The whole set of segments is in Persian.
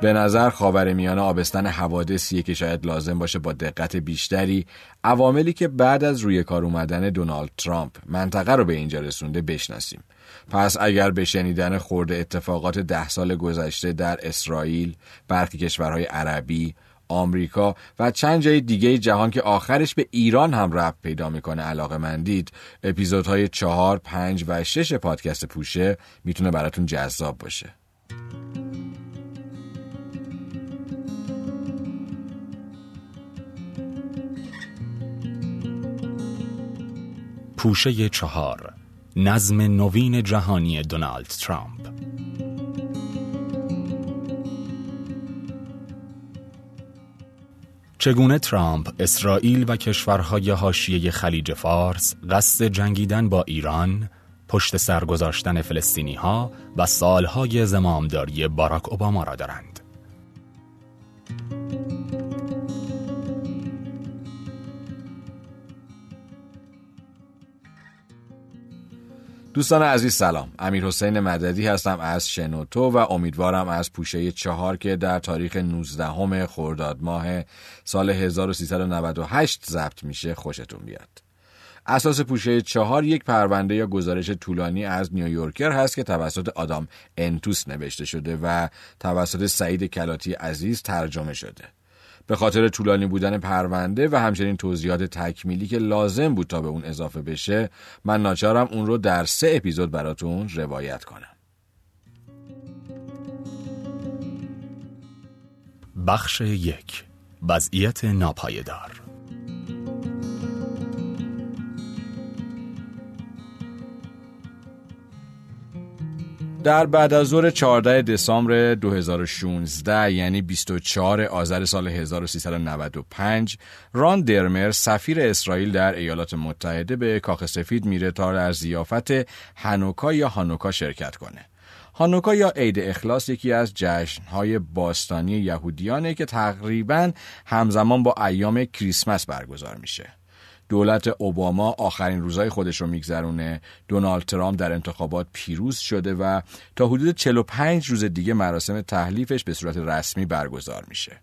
به نظر خاور میانه آبستن حوادثیه که شاید لازم باشه با دقت بیشتری عواملی که بعد از روی کار اومدن دونالد ترامپ منطقه رو به اینجا رسونده بشناسیم. پس اگر به شنیدن خورده اتفاقات ده سال گذشته در اسرائیل، برخی کشورهای عربی، آمریکا و چند جای دیگه جهان که آخرش به ایران هم ربط پیدا می‌کنه علاقه مندید اپیزودهای چهار، پنج و شش پادکست پوشه می‌تونه براتون جذاب باشه. پوشه چهار نظم نوین جهانی دونالد ترامپ. چگونه ترامپ اسرائیل و کشورهای حاشیه خلیج فارس قصد جنگیدن با ایران پشت سر گذاشتن فلسطینی ها و سالهای زمامداری باراک اوباما را دارند؟ دوستان عزیز سلام. امیر حسین مددی هستم از شنوتو و امیدوارم از پوشه چهار که در تاریخ 19 خرداد ماه سال 1398 ضبط میشه خوشتون بیاد. اساس پوشه چهار یک پرونده یا گزارش طولانی از نیویورکر هست که توسط آدام انتوس نوشته شده و توسط سعید کلاتی عزیز ترجمه شده. به خاطر طولانی بودن پرونده و همچنین توضیحات تکمیلی که لازم بود تا به اون اضافه بشه من ناچارم اون رو در سه اپیزود براتون روایت کنم. بخش یک. وضعیت ناپایدار. در بعد از ظهر 14 دسامبر 2016 یعنی 24 آذر سال 1395 ران درمر سفیر اسرائیل در ایالات متحده به کاخ سفید میره تا در زیافت هنوکا یا هانوکا شرکت کنه. هانوکا یا عید اخلاص یکی از جشنهای باستانی یهودیانه که تقریبا همزمان با ایام کریسمس برگزار میشه. دولت اوباما آخرین روزای خودش رو میگذرونه. دونالد ترامپ در انتخابات پیروز شده و تا حدود 45 روز دیگه مراسم تحلیفش به صورت رسمی برگزار میشه.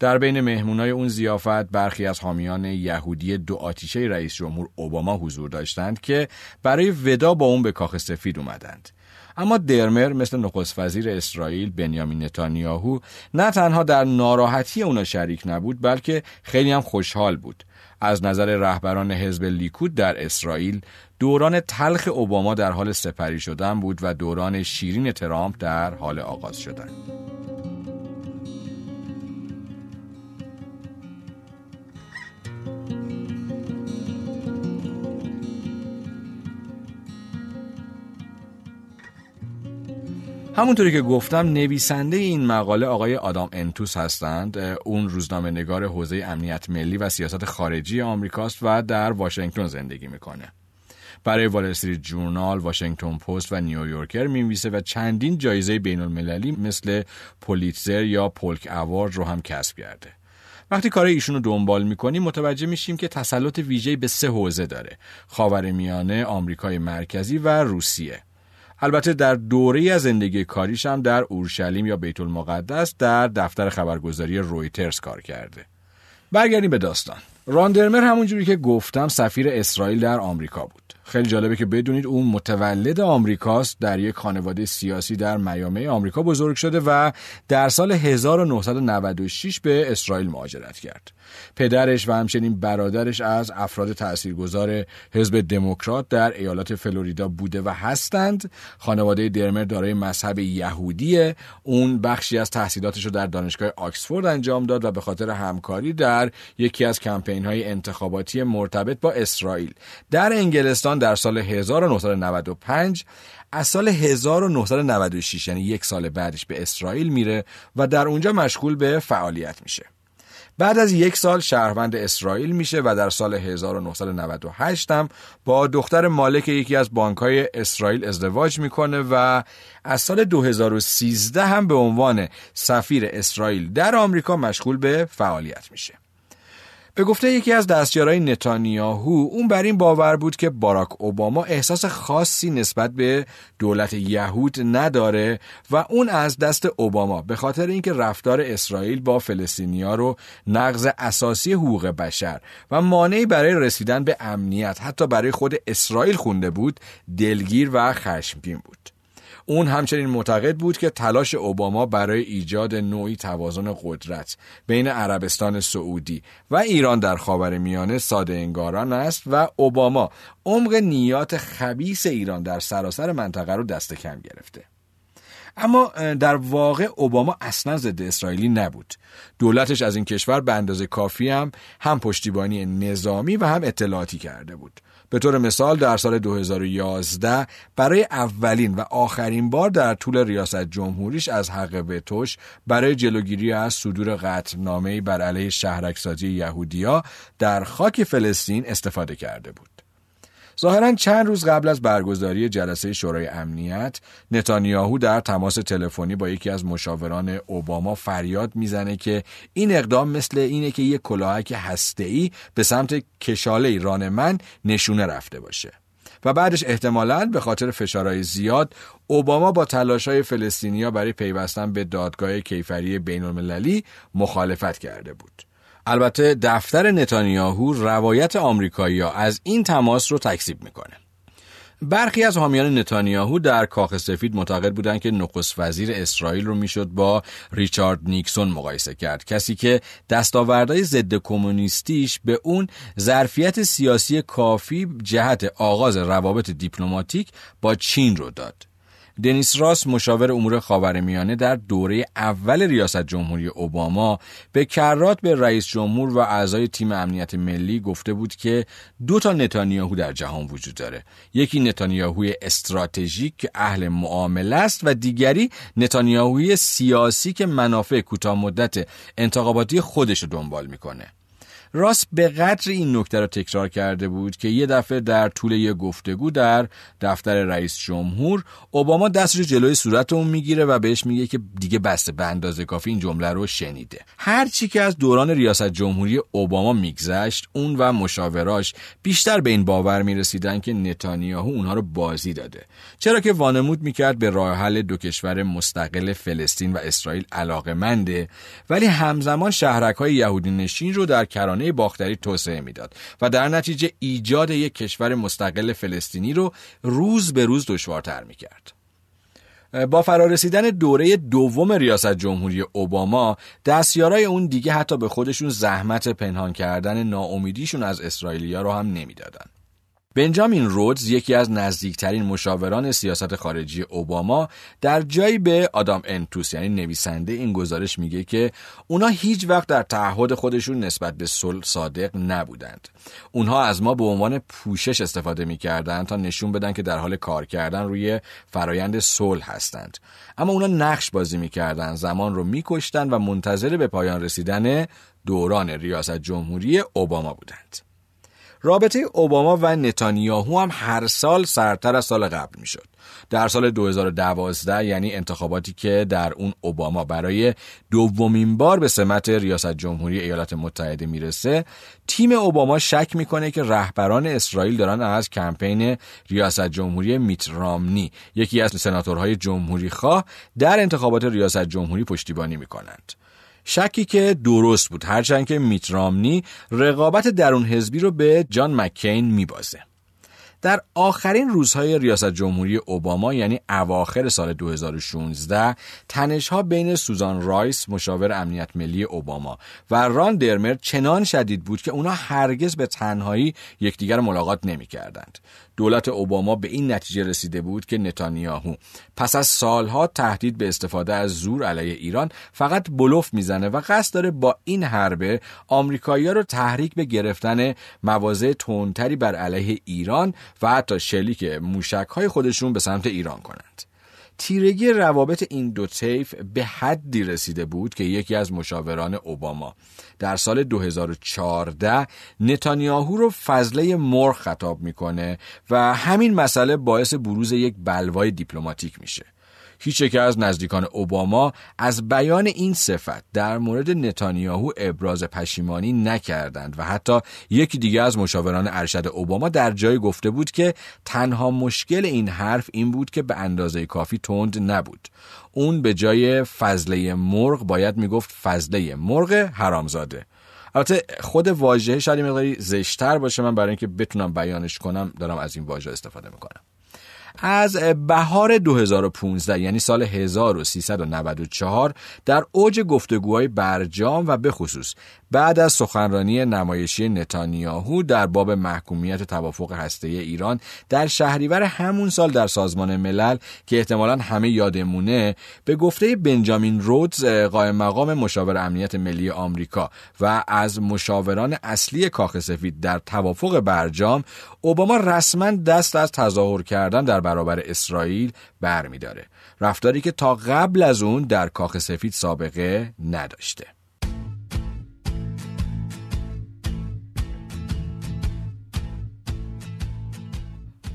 در بین مهمونای اون زیافت برخی از حامیان یهودی دو آتیشه رئیس جمهور اوباما حضور داشتند که برای ودا با اون به کاخ سفید اومدند. اما درمر مثل نخست وزیر اسرائیل بنیامین نتانیاهو نه تنها در ناراحتی اونا شریک نبود بلکه خیلی هم خوشحال بود. از نظر رهبران حزب لیکود در اسرائیل دوران تلخ اوباما در حال سپری شدن بود و دوران شیرین ترامپ در حال آغاز شدن. همونطوری که گفتم نویسنده این مقاله آقای آدام انتوس هستند. اون روزنامه نگار حوزه امنیت ملی و سیاست خارجی آمریکاست و در واشنگتن زندگی می‌کنه. برای وال جورنال، واشنگتن پست و نیویورکر می‌نویسه و چندین جایزه بین المللی مثل پولیتزر یا پولک اوارد رو هم کسب کرده. وقتی کار ایشون رو دنبال می‌کنیم متوجه میشیم که تسلط ویژه‌ای به سه حوزه داره. خاورمیانه آمریکای مرکزی و روسیه. البته در دوره از زندگی کاریش هم در اورشلیم یا بیت المقدس در دفتر خبرگزاری رویترز کار کرده. برگردیم به داستان. راندرمر همونجوری که گفتم سفیر اسرائیل در آمریکا بود. خیلی جالبه که بدونید اون متولد آمریکاست در یک خانواده سیاسی در میامه آمریکا بزرگ شده و در سال 1996 به اسرائیل مهاجرت کرد. پدرش و همچنین برادرش از افراد تاثیرگذار حزب دموکرات در ایالات فلوریدا بوده و هستند. خانواده درمر دارای مذهب یهودیه. اون بخشی از تحصیلاتش رو در دانشگاه آکسفورد انجام داد و به خاطر همکاری در یکی از کمپین های انتخاباتی مرتبط با اسرائیل در انگلستان در سال 1995 از سال 1996 یعنی یک سال بعدش به اسرائیل میره و در اونجا مشغول به فعالیت میشه. بعد از یک سال شهروند اسرائیل میشه و در سال 1998 هم با دختر مالک یکی از بانکهای اسرائیل ازدواج می‌کنه و از سال 2013 هم به عنوان سفیر اسرائیل در آمریکا مشغول به فعالیت میشه. به گفته یکی از دستیارای نتانیاهو اون بر این باور بود که باراک اوباما احساس خاصی نسبت به دولت یهود نداره و اون از دست اوباما به خاطر اینکه رفتار اسرائیل با فلسطینیا رو نقض اساسی حقوق بشر و مانعی برای رسیدن به امنیت حتی برای خود اسرائیل خونده بود دلگیر و خشمگین بود. اون همچنین معتقد بود که تلاش اوباما برای ایجاد نوعی توازن قدرت بین عربستان سعودی و ایران در خاور میانه ساده انگاران است و اوباما عمق نیات خبیس ایران در سراسر منطقه رو دست کم گرفته. اما در واقع اوباما اصلا ضد اسرائیلی نبود دولتش از این کشور به اندازه کافی هم هم پشتیبانی نظامی و هم اطلاعاتی کرده بود به طور مثال در سال 2011 برای اولین و آخرین بار در طول ریاست جمهوریش از حق وتوش برای جلوگیری از صدور قطعنامه‌ای بر علیه شهرکسازی یهودیا در خاک فلسطین استفاده کرده بود. ظاهرا چند روز قبل از برگزاری جلسه شورای امنیت نتانیاهو در تماس تلفنی با یکی از مشاوران اوباما فریاد می‌زنه که این اقدام مثل اینه که یک کلاهک هسته‌ای به سمت کشاله ایران من نشونه رفته باشه و بعدش احتمالاً به خاطر فشارهای زیاد اوباما با تلاشهای فلسطینیا برای پیوستن به دادگاه کیفری بین المللی مخالفت کرده بود. البته دفتر نتانیاهو روایت آمریکایی از این تماس رو تکذیب می‌کنه. برخی از حامیان نتانیاهو در کاخ سفید معتقد بودند که نخست وزیر اسرائیل رو می‌شد با ریچارد نیکسون مقایسه کرد کسی که دستاوردهای ضد کمونیستیش به اون ظرفیت سیاسی کافی جهت آغاز روابط دیپلماتیک با چین رو داد دنیس راس مشاور امور خاورمیانه در دوره اول ریاست جمهوری اوباما به کرات به رئیس جمهور و اعضای تیم امنیت ملی گفته بود که دو تا نتانیاهو در جهان وجود داره. یکی نتانیاهوی استراتژیک که اهل معامله است و دیگری نتانیاهوی سیاسی که منافع کوتاه مدت انتخاباتی خودش رو دنبال می‌کنه. راست به قدر این نکته را تکرار کرده بود که یه دفعه در طول یه گفتگو در دفتر رئیس جمهور اوباما دستش جلوی صورت اون می‌گیره و بهش میگه که دیگه بسته به اندازه کافی این جمله رو شنیده. هر چی که از دوران ریاست جمهوری اوباما میگذشت اون و مشاوراش بیشتر به این باور می‌رسیدن که نتانیاهو اونها رو بازی داده. چرا که وانمود می‌کرد به راه حل دو کشور مستقل فلسطین و اسرائیل علاقه منده ولی همزمان شهرک های یهودی نشین رو در کرانه باختری توسعه می‌داد و در نتیجه ایجاد یک کشور مستقل فلسطینی رو روز به روز دشوارتر می‌کرد. با فرارسیدن دوره دوم ریاست جمهوری اوباما دستیارای اون دیگه حتی به خودشون زحمت پنهان کردن ناامیدیشون از اسرائیلیا رو هم نمی‌دادن. بنجامین رودز یکی از نزدیکترین مشاوران سیاست خارجی اوباما در جایی به آدام انتوس یعنی نویسنده این گزارش میگه که اونا هیچ وقت در تعهد خودشون نسبت به صلح صادق نبودند. اونها از ما به عنوان پوشش استفاده می‌کردند تا نشون بدن که در حال کار کردن روی فرایند صلح هستند. اما اونا نقش بازی می‌کردند، زمان رو میکشتند و منتظر به پایان رسیدن دوران ریاست جمهوری اوباما بودند. رابطه اوباما و نتانیاهو هم هر سال سرتر از سال قبل می‌شد. در سال 2012 یعنی انتخاباتی که در اون اوباما برای دومین بار به سمت ریاست جمهوری ایالات متحده می‌رسه تیم اوباما شک می‌کنه که رهبران اسرائیل دارن از کمپین ریاست جمهوری میترامنی یکی از سناتورهای جمهوری خواه در انتخابات ریاست جمهوری پشتیبانی می‌کنند شکی که درست بود هرچند که میترامنی رقابت درون حزبی رو به جان مکین میبازه در آخرین روزهای ریاست جمهوری اوباما یعنی اواخر سال 2016 تنشها بین سوزان رایس مشاور امنیت ملی اوباما و ران درمر چنان شدید بود که اونا هرگز به تنهایی یکدیگر ملاقات نمی‌کردند. دولت اوباما به این نتیجه رسیده بود که نتانیاهو پس از سالها تهدید به استفاده از زور علیه ایران فقط بلوف می‌زنه و قصد داره با این حربه آمریکایی‌ها رو تحریک به گرفتن مواضع تندتری بر علیه ایران و حتی شلیک موشک‌های خودشون به سمت ایران کنند. تیرگی روابط این دو طیف به حدی رسیده بود که یکی از مشاوران اوباما. در سال 2014 نتانیاهو رو فضله مرغ خطاب می‌کنه و همین مسئله باعث بروز یک بلوای دیپلماتیک میشه. هیچ یک از نزدیکان اوباما از بیان این صفت در مورد نتانیاهو ابراز پشیمانی نکردند و حتی یکی دیگه از مشاوران ارشد اوباما در جای گفته بود که تنها مشکل این حرف این بود که به اندازه کافی تند نبود. اون به جای فضله مرغ باید می‌گفت فضله مرغ حرامزاده. البته خود واژه شاید مقداری زشتر باشه من برای اینکه بتونم بیانش کنم دارم از این واژه استفاده می‌کنم. از بهار 2015 یعنی سال 1394 در اوج گفتگوهای برجام و به خصوص بعد از سخنرانی نمایشی نتانیاهو در باب محکومیت توافق هسته ایران در شهریور همون سال در سازمان ملل که احتمالا همه یادمونه به گفته بنجامین رودز قائم مقام مشاور امنیت ملی آمریکا و از مشاوران اصلی کاخ سفید در توافق برجام اوباما رسما دست از تظاهر کردن در برابر اسرائیل برمیداره. رفتاری که تا قبل از اون در کاخ سفید سابقه نداشته.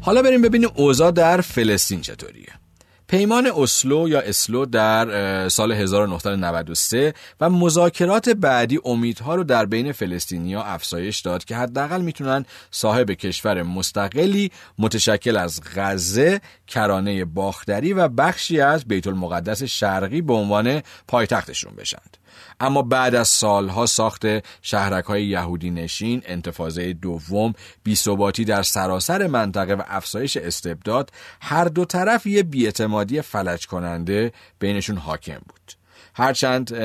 حالا بریم ببینیم اوضاع در فلسطین چطوریه پیمان اسلو یا اسلو در سال 1993 و مذاکرات بعدی امیدها رو در بین فلسطینیا افزایش داد که حداقل می‌تونن صاحب کشور مستقلی متشکل از غزه، کرانه باختری و بخشی از بیت المقدس شرقی به عنوان پایتختشون بشند. اما بعد از سالها ساخت شهرک های یهودی نشین، انتفاضه دوم، بیثباتی در سراسر منطقه و افزایش استبداد هر دو طرف یه بیاعتمادی فلج کننده بینشون حاکم بود. هرچند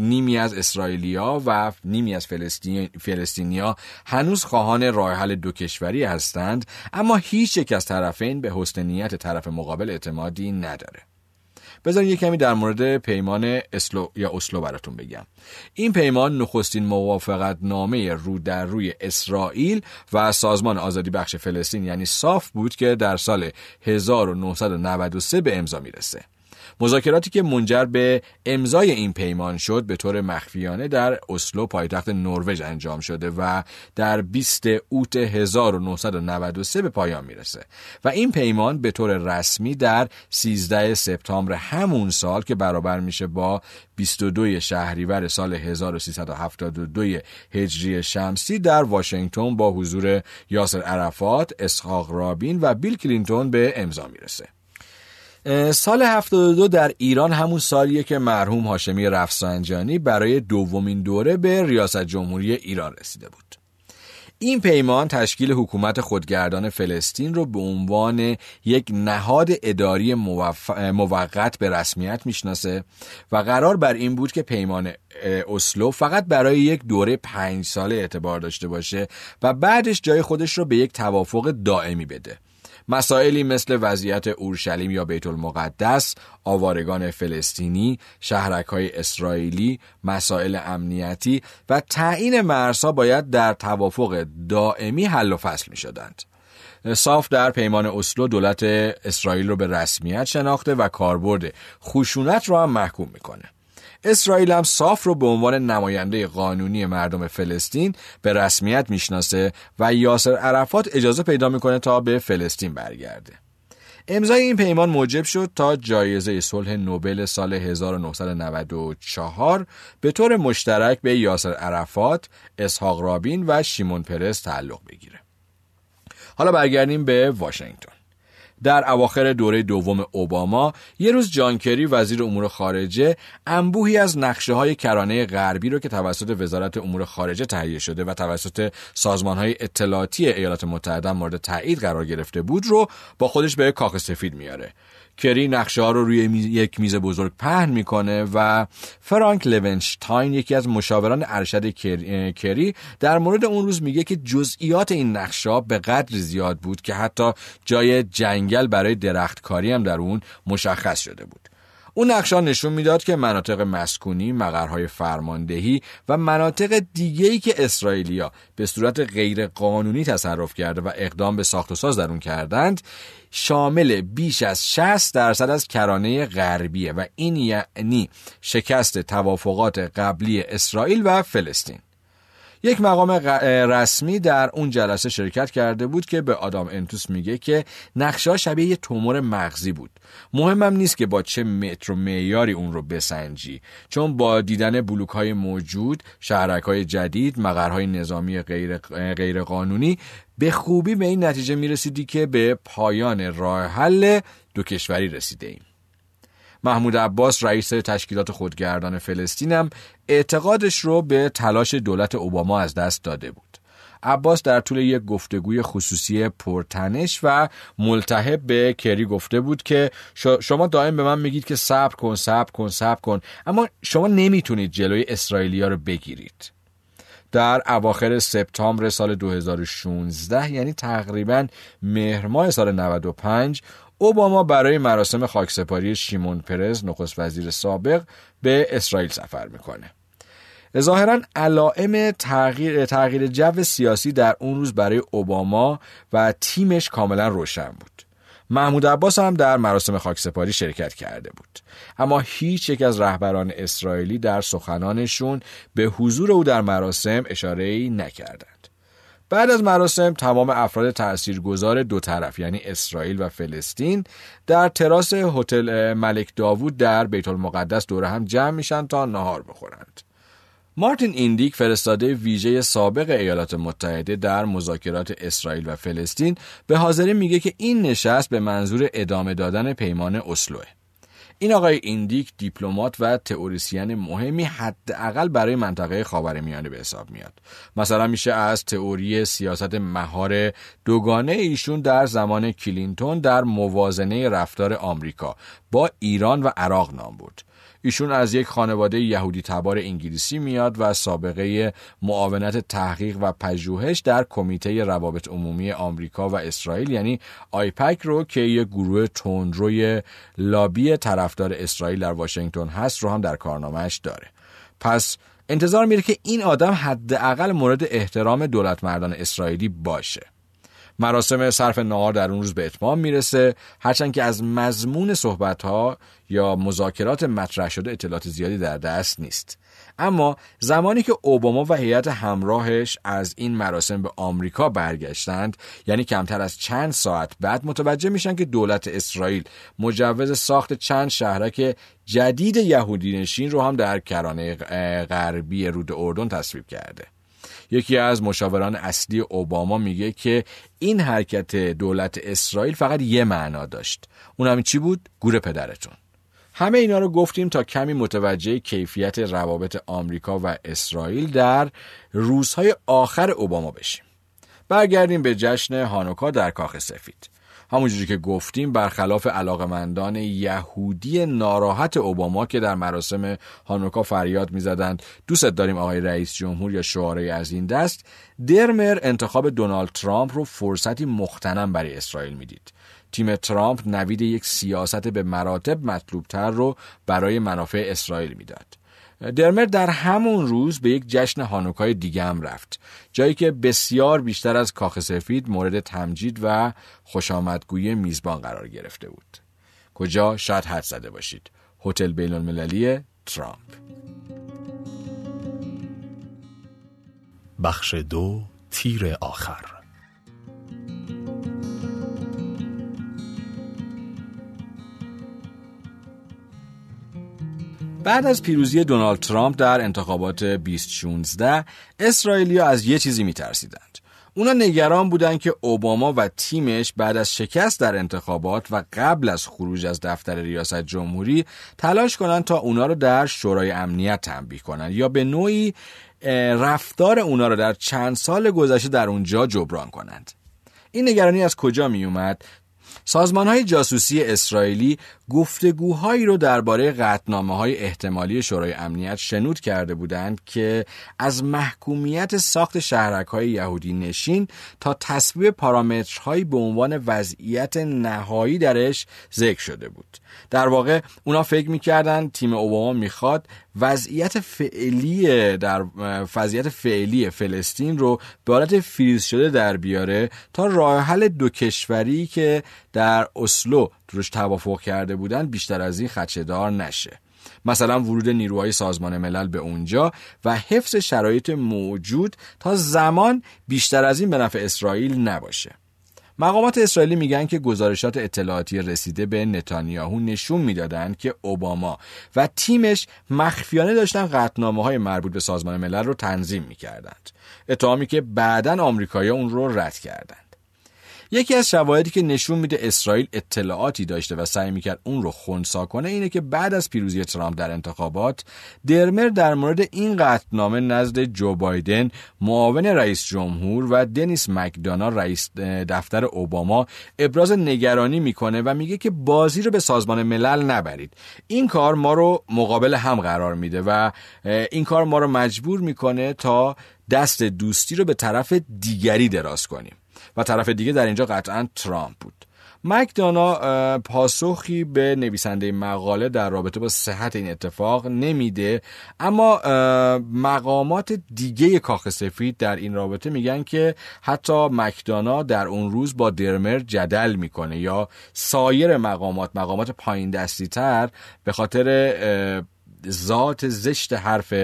نیمی از اسرائیلیا و نیمی از فلسطین، فلسطینیا هنوز خواهان راه حل دو کشوری هستند اما هیچ یک از طرفین به حسن نیت طرف مقابل اعتمادی نداره بذارین یه کمی در مورد پیمان اسلو یا اسلو براتون بگم. این پیمان نخستین موافقت نامه رو در روی اسرائیل و سازمان آزادی بخش فلسطین یعنی صاف بود که در سال 1993 به امضا می‌رسه. مذاکراتی که منجر به امضای این پیمان شد به طور مخفیانه در اسلو پایتخت نروژ انجام شده و در 20 اوت 1993 به پایان می‌رسه و این پیمان به طور رسمی در 13 سپتامبر همون سال که برابر میشه با 22 شهریور سال 1372 هجری شمسی در واشنگتن با حضور یاسر عرفات، اسحاق رابین و بیل کلینتون به امضا می‌رسه. سال 72 در ایران همون سالیه که مرحوم هاشمی رفسنجانی برای دومین دوره به ریاست جمهوری ایران رسیده بود. این پیمان تشکیل حکومت خودگردان فلسطین رو به عنوان یک نهاد اداری موقت به رسمیت می‌شناسه و قرار بر این بود که پیمان اسلو فقط برای یک دوره پنج ساله اعتبار داشته باشه و بعدش جای خودش رو به یک توافق دائمی بده. مسائلی مثل وضعیت اورشلیم یا بیت المقدس، آوارگان فلسطینی، شهرک های اسرائیلی، مسائل امنیتی و تعیین مرزها باید در توافق دائمی حل و فصل می شدند. صاف در پیمان اسلو دولت اسرائیل رو به رسمیت شناخته و کاربرد خشونت رو هم محکوم می‌کنه. اسرائیل هم صاف رو به عنوان نماینده قانونی مردم فلسطین به رسمیت می‌شناسه و یاسر عرفات اجازه پیدا می‌کنه تا به فلسطین برگرده. امضای این پیمان موجب شد تا جایزه صلح نوبل سال 1994 به طور مشترک به یاسر عرفات، اسحاق رابین و شیمون پرس تعلق بگیره. حالا برگردیم به واشنگتن. در اواخر دوره دوم اوباما یه روز جانکری وزیر امور خارجه انبوهی از نقشه های کرانه غربی رو که توسط وزارت امور خارجه تهیه شده و توسط سازمان های اطلاعاتی ایالات متحده مورد تایید قرار گرفته بود رو با خودش به کاخ سفید میاره. کری نقشه ها رو روی یک میز بزرگ پهن می‌کنه و فرانک لونشتاین یکی از مشاوران ارشد کری در مورد اون روز میگه که جزئیات این نقشه ها به قدر زیاد بود که حتی جای جنگل برای درختکاری هم در اون مشخص شده بود. اون نقشه نشون می‌داد که مناطق مسکونی، مقرهای فرماندهی و مناطق دیگه‌ای که اسرائیلیا به صورت غیر قانونی تصرف کرده و اقدام به ساخت و ساز در اون کردند شامل بیش از 60 درصد از کرانه غربیه و این یعنی شکست توافقات قبلی اسرائیل و فلسطین. یک مقام رسمی در اون جلسه شرکت کرده بود که به آدام انتوس میگه که نقشه شبیه یه تومور مغزی بود. مهمم نیست که با چه متر و معیاری اون رو بسنجی. چون با دیدن بلوک های موجود شهرک های جدید مقرهای نظامی غیر, غیر قانونی به خوبی به این نتیجه می‌رسیدی که به پایان راه حل دو کشوری رسیده ایم. محمود عباس رئیس تشکیلات خودگردان فلسطین هم اعتقادش رو به تلاش دولت اوباما از دست داده بود. عباس در طول یک گفتگوی خصوصی پرتنش و ملتهب به کری گفته بود که شما دائم به من میگید که صبر کن صبر کن صبر کن اما شما نمی‌تونید جلوی اسرائیلیا رو بگیرید در اواخر سپتامبر سال 2016 یعنی تقریبا مهر ماه سال 95 اوباما برای مراسم خاکسپاری شیمون پرز نخست وزیر سابق به اسرائیل سفر می‌کنه. ظاهرا علائم تغییر, تغییر جو سیاسی در اون روز برای اوباما و تیمش کاملا روشن بود. محمود عباس هم در مراسم خاکسپاری شرکت کرده بود اما هیچ یک از رهبران اسرائیلی در سخنانشون به حضور او در مراسم اشاره ای نکردند بعد از مراسم تمام افراد تاثیرگذار دو طرف یعنی اسرائیل و فلسطین در تراس هتل ملک داوود در بیت المقدس دور هم جمع میشن تا نهار بخورند. مارتین ایندیک فرستاده ویژه سابق ایالات متحده در مذاکرات اسرائیل و فلسطین به حاضرین میگه که این نشست به منظور ادامه دادن پیمان اسلوه. این آقای ایندیک دیپلمات و تئوریسین مهمی حداقل برای منطقه خاورمیانه به حساب میاد. مثلا میشه از تئوری سیاست مهار دوگانه ایشون در زمان کلینتون در موازنه رفتار آمریکا با ایران و عراق نام برد. ایشون از یک خانواده یهودی تبار انگلیسی میاد و سابقه معاونت تحقیق و پژوهش در کمیته روابط عمومی آمریکا و اسرائیل یعنی آیپک رو که یک گروه تندروی لابی طرفدار اسرائیل در واشنگتن هست رو هم در کارنامهش داره. پس انتظار میره که این آدم حداقل مورد احترام دولت مردان اسرائیلی باشه. مراسم صرف نهار در اون روز به اتمام می‌رسه. هرچند که از مضمون صحبت ها یا مذاکرات مطرح شده اطلاعات زیادی در دست نیست. اما زمانی که اوباما و هیئت همراهش از این مراسم به آمریکا برگشتند یعنی کمتر از چند ساعت بعد متوجه میشن که دولت اسرائیل مجوز ساخت چند شهرک جدید یهودی نشین رو هم در کرانه غربی رود اردن تصویب کرده. یکی از مشاوران اصلی اوباما میگه که این حرکت دولت اسرائیل فقط یه معنا داشت. اونم چی بود؟ گور پدرتون. همه اینا رو گفتیم تا کمی متوجه کیفیت روابط آمریکا و اسرائیل در روزهای آخر اوباما بشیم. برگردیم به جشن هانوکا در کاخ سفید. همونجوری که گفتیم برخلاف علاقمندان یهودی ناراحت اوباما که در مراسم هانوکا فریاد می‌زدند دوست داریم آقای رئیس جمهور یا شعاره از این دست درمر انتخاب دونالد ترامپ رو فرصتی مختنم برای اسرائیل می‌دید. تیم ترامپ نوید یک سیاست به مراتب مطلوبتر رو برای منافع اسرائیل می‌داد. درمر در همون روز به یک جشن هانوکای دیگه هم رفت جایی که بسیار بیشتر از کاخ سفید مورد تمجید و خوشامدگویی میزبان قرار گرفته بود. کجا؟ شاید حد زده باشید. هتل بین المللی ترامپ. بخش دو تیر آخر. بعد از پیروزی دونالد ترامپ در انتخابات 2016 اسرائیلیا از یه چیزی میترسیدند. اونا نگران بودند که اوباما و تیمش بعد از شکست در انتخابات و قبل از خروج از دفتر ریاست جمهوری تلاش کنند تا اونا رو در شورای امنیت تنبیه کنند یا به نوعی رفتار اونا رو در چند سال گذشته در اونجا جبران کنند. این نگرانی از کجا می اومد سازمان های جاسوسی اسرائیلی گفتگوهایی رو درباره قطنامه های احتمالی شورای امنیت شنود کرده بودند که از محکومیت ساخت شهرک های یهودی نشین تا تصویب پارامترهایی به عنوان وضعیت نهایی درش ذکر شده بود. در واقع اونا فکر می‌کردن تیم اوباما می‌خواد وضعیت فعلی در وضعیت فعلی فلسطین رو به حالت فریز شده در بیاره تا راه حل دو کشوری که در اسلو روش توافق کرده بودن بیشتر از این خدشدار نشه. مثلا ورود نیروهای سازمان ملل به اونجا و حفظ شرایط موجود تا زمان بیشتر از این به نفع اسرائیل نباشه. مقامات اسرائیلی میگن که گزارشات اطلاعاتی رسیده به نتانیاهو نشون می‌دادند که اوباما و تیمش مخفیانه داشتن قطنامه های مربوط به سازمان ملل رو تنظیم می‌کردند. اتهامی که بعدا آمریکایی‌ها اون رو رد کردند یکی از شواهدی که نشون میده اسرائیل اطلاعاتی داشته و سعی می‌کرد اون رو خونسا کنه اینه که بعد از پیروزی ترامپ در انتخابات درمر در مورد این قطعنامه نزد جو بایدن معاون رئیس جمهور و دنیس مکدانا رئیس دفتر اوباما ابراز نگرانی می‌کنه و میگه که بازی رو به سازمان ملل نبرید. این کار ما رو مقابل هم قرار میده و این کار ما رو مجبور می‌کنه تا دست دوستی رو به طرف دیگری دراز کنیم. و طرف دیگه در اینجا قطعا ترامپ بود. مکدانا پاسخی به نویسنده مقاله در رابطه با صحت این اتفاق نمیده اما مقامات دیگه کاخ سفید در این رابطه میگن که حتی مکدانا در اون روز با درمر جدل می‌کنه یا سایر مقامات مقامات پایین دستی تر به خاطر ذات زشت حرف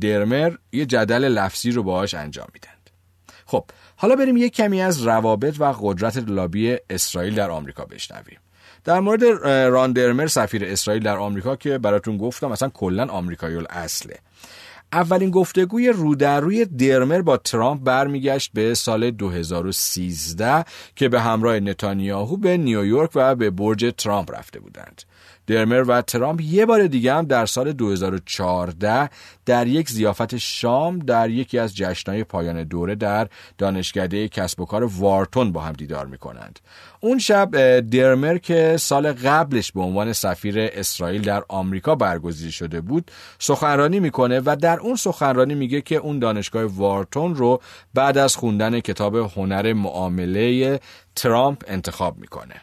درمر یه جدل لفظی رو باهاش انجام میدند خب حالا بریم یک کمی از روابط و قدرت لابی اسرائیل در آمریکا بشنویم در مورد راندرمر سفیر اسرائیل در آمریکا که براتون گفتم مثلا کلا آمریکایی اصله اولین گفتگوی رو در روی درمر با ترامپ برمیگشت به سال 2013 که به همراه نتانیاهو به نیویورک و به برج ترامپ رفته بودند. درمر و ترامپ یه بار دیگه هم در سال 2014 در یک زیافت شام در یکی از جشنهای پایان دوره در دانشکده کسب و کار وارتون با هم دیدار می‌کنند. اون شب درمر که سال قبلش به عنوان سفیر اسرائیل در آمریکا برگزیده شده بود سخنرانی می‌کنه و در اون سخنرانی میگه که اون دانشگاه وارتون رو بعد از خوندن کتاب هنر معامله ترامپ انتخاب می‌کنه.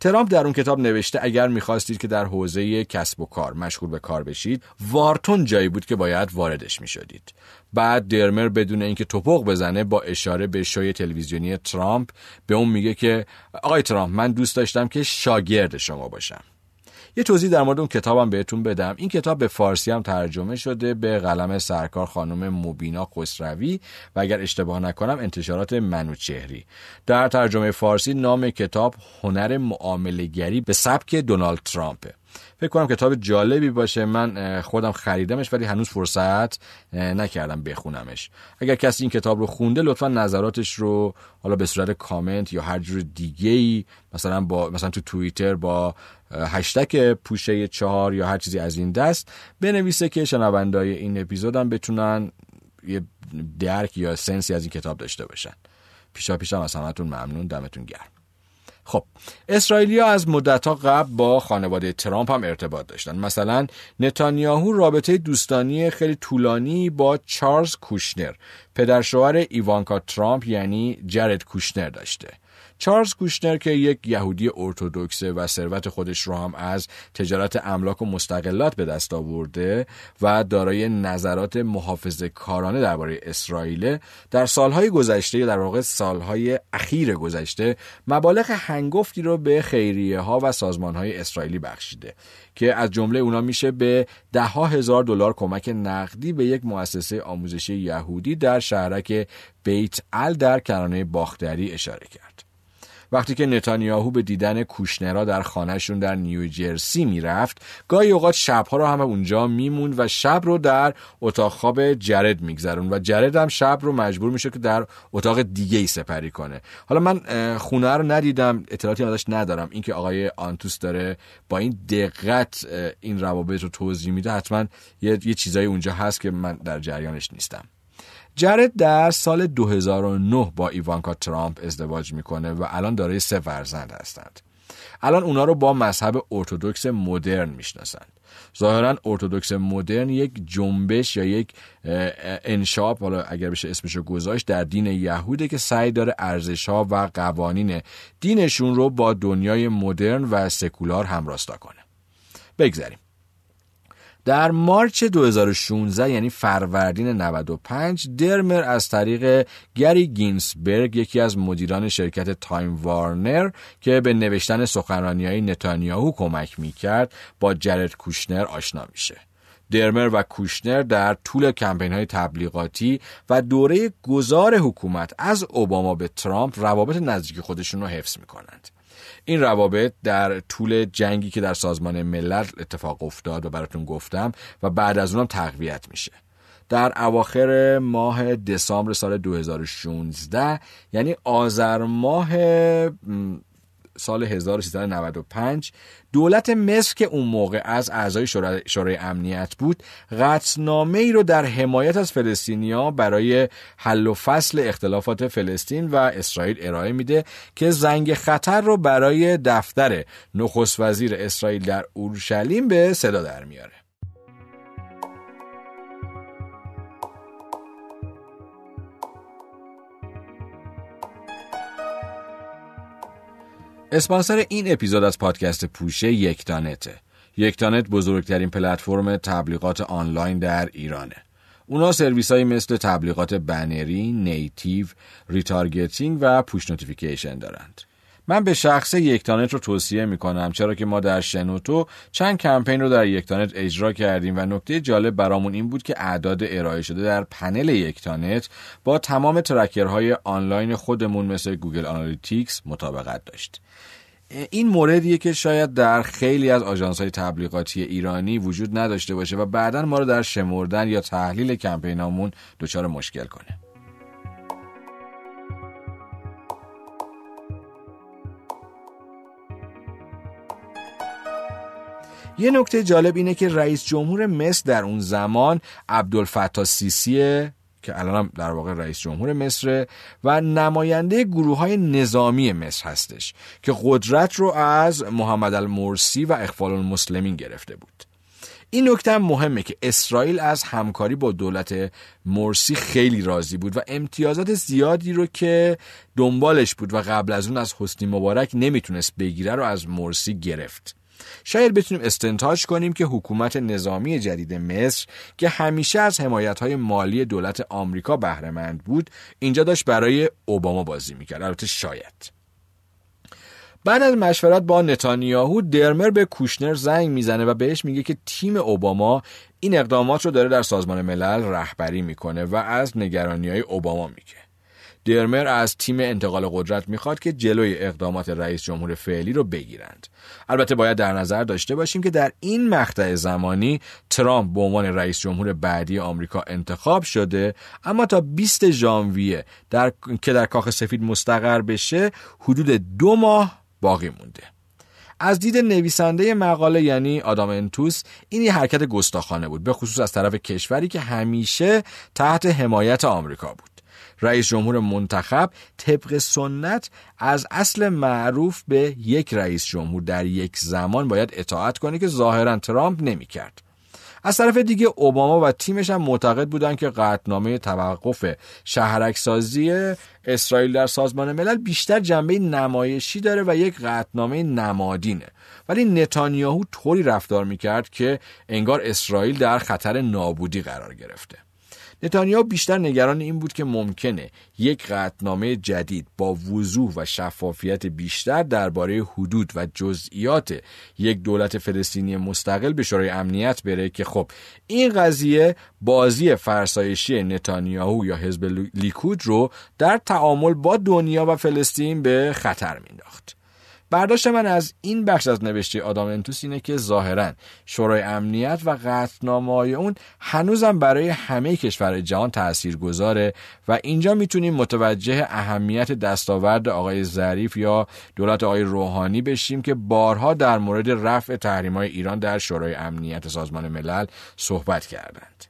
ترامپ در اون کتاب نوشته اگر می‌خواستید که در حوزه کسب و کار مشغول به کار بشید وارتون جایی بود که باید واردش می‌شدید. بعد درمر بدون اینکه توپق بزنه با اشاره به شوی تلویزیونی ترامپ به اون میگه که آقای ترامپ من دوست داشتم که شاگرد شما باشم. یه توضیح در مورد اون کتابم بهتون بدم. این کتاب به فارسی هم ترجمه شده به قلم سرکار خانم مبینا خسروی و اگر اشتباه نکنم انتشارات منوچهری در ترجمه فارسی نام کتاب هنر معاملهگری به سبک دونالد ترامپه فکر کنم کتاب جالبی باشه. من خودم خریدمش ولی هنوز فرصت نکردم بخونمش. اگر کسی این کتاب رو خونده لطفا نظراتش رو حالا به صورت کامنت یا هر جور دیگه ای مثلا با مثلا تو توییتر با هشتک پوشه چهار یا هر چیزی از این دست بنویسه که شنوندای این اپیزودم بتونن یه درک یا sense ی از این کتاب داشته باشن. پیشاپیش از همتون ممنون دمتون گرم. خب اسرائیلیا از مدتها قبل با خانواده ترامپ هم ارتباط داشتن. مثلا نتانیاهو رابطه دوستانه خیلی طولانی با چارلز کوشنر. پدر شوهر ایوانکا ترامپ یعنی جرد کوشنر داشته. چارلز کوشنر که یک یهودی ارتودکسه و ثروت خودش رو هم از تجارت املاک و مستقلات به دست آورده و دارای نظرات محافظه کارانه درباره اسرائیل در سالهای گذشته در واقع سالهای اخیر گذشته مبالغ هنگفتی رو به خیریه ها و سازمان های اسرائیلی بخشیده که از جمله اونا میشه به ده ها هزار دلار کمک نقدی به یک مؤسسه آموزشی یهودی در شهرک بیت ال در کرانه باختری اشاره کرد. وقتی که نتانیاهو به دیدن کوشنرا در خانهشون در نیوجرسی می‌رفت گاهی اوقات شبها رو هم اونجا میموند و شب رو در اتاق خواب جرد میگذرون و جرد هم شب رو مجبور میشه که در اتاق دیگه ای سپری کنه. حالا من خونه رو ندیدم اطلاعاتی ازش ندارم. اینکه آقای آنتوس داره با این دقت این روابط رو توضیح میده حتما یه, یه چیزایی اونجا هست که من در جریانش نیستم. جرد در سال 2009 با ایوانکا ترامپ ازدواج می‌کنه و الان دارای سه فرزند هستند. الان اونا رو با مذهب ارتودکس مدرن می‌شناسند. ظاهرا ارتودکس مدرن یک جنبش یا یک انشاب حالا اگر بشه اسمشو گذاشت در دین یهوده که سعی داره ارزش ها و قوانین دینشون رو با دنیای مدرن و سکولار همراستا کنه. بگذاریم. در مارچ 2016 یعنی فروردین 95 درمر از طریق گری گینسبرگ یکی از مدیران شرکت تایم وارنر که به نوشتن سخنرانی های نتانیاهو کمک می‌کرد با جرد کوشنر آشنا میشه. درمر و کوشنر در طول کمپین های تبلیغاتی و دوره گذار حکومت از اوباما به ترامپ روابط نزدیک خودشون رو حفظ می‌کنند. این روابط در طول جنگی که در سازمان ملل اتفاق افتاد و براتون گفتم و بعد از اونم تقویت میشه. در اواخر ماه دسامبر سال 2016 یعنی آذر ماه سال 1395 دولت مصر که اون موقع از اعضای شورای امنیت بود قطنامه ای رو در حمایت از فلسطینیا برای حل و فصل اختلافات فلسطین و اسرائیل ارائه میده که زنگ خطر رو برای دفتر نخست وزیر اسرائیل در اورشلیم به صدا در میاره. اسپانسر این اپیزود از پادکست پوشه یکتانته یکتانت بزرگترین پلتفرم تبلیغات آنلاین در ایرانه اونا سرویس های مثل تبلیغات بنری، نیتیو، retargeting و push notification دارند. من به شخصه یکتانت رو توصیه می‌کنم چرا که ما در شنوتو چند کمپین رو در یکتانت اجرا کردیم و نکته جالب برامون این بود که اعداد ارائه شده در پنل یکتانت با تمام tracker های آنلاین خودمون مثل گوگل آنالیتیکس مطابقت داشت. این موردیه که شاید در خیلی از آژانس های تبلیغاتی ایرانی وجود نداشته باشه و بعدا ما رو در شمردن یا تحلیل کمپینامون دچار مشکل کنه. یه نکته جالب اینه که رئیس جمهور مصر در اون زمان عبدالفتاح سیسیه که الان هم در واقع رئیس جمهور مصر و نماینده گروه های نظامی مصر هستش که قدرت رو از محمد المرسی و اخفال المسلمین گرفته بود. این نکته هم مهمه که اسرائیل از همکاری با دولت مرسی خیلی راضی بود و امتیازات زیادی رو که دنبالش بود و قبل از اون از حسنی مبارک نمی‌تونست بگیره رو از مرسی گرفت. شاید بتونیم استنتاج کنیم که حکومت نظامی جدید مصر که همیشه از های مالی دولت آمریکا بهرهمند بود اینجا داشت برای اوباما بازی می‌کرد. البته شاید. بعد از مشورت با نتانیاهو درمر به کوشنر زنگ می‌زنه و بهش میگه که تیم اوباما این اقدامات رو داره در سازمان ملل رهبری می‌کنه و از نگرانی های اوباما میگه. درمر از تیم انتقال قدرت می‌خواد که جلوی اقدامات رئیس جمهور فعلی رو بگیرند. البته باید در نظر داشته باشیم که در این مقطع زمانی ترامپ به عنوان رئیس جمهور بعدی آمریکا انتخاب شده اما تا 20 ژانویه در... که در کاخ سفید مستقر بشه حدود دو ماه باقی مونده. از دید نویسنده مقاله یعنی آدام انتوس این یه حرکت گستاخانه بود به خصوص از طرف کشوری که همیشه تحت حمایت آمریکا بود. رئیس جمهور منتخب طبق سنت از اصل معروف به یک رئیس جمهور در یک زمان باید اطاعت کنه که ظاهرا ترامپ نمی‌کرد. از طرف دیگه اوباما و تیمش هم معتقد بودن که قطعنامه توقف شهرکسازی اسرائیل در سازمان ملل بیشتر جنبه نمایشی داره و یک قطعنامه نمادینه ولی نتانیاهو طوری رفتار می‌کرد که انگار اسرائیل در خطر نابودی قرار گرفته نتانیاهو بیشتر نگران این بود که ممکنه یک قطنامه جدید با وضوح و شفافیت بیشتر درباره حدود و جزئیات یک دولت فلسطینی مستقل به شورای امنیت بره که خب این قضیه بازی فرسایشی نتانیاهو یا حزب لیکود رو در تعامل با دنیا و فلسطین به خطر مینداخت. برداشت من از این بخش از نوشته آدام انتوس اینه که ظاهرا شورای امنیت و قطنامه های اون هنوزم برای همه کشور جهان تأثیر گذاره و اینجا می‌تونیم متوجه اهمیت دستاورد آقای ظریف یا دولت آقای روحانی بشیم که بارها در مورد رفع تحریم ایران در شورای امنیت سازمان ملل صحبت کردند.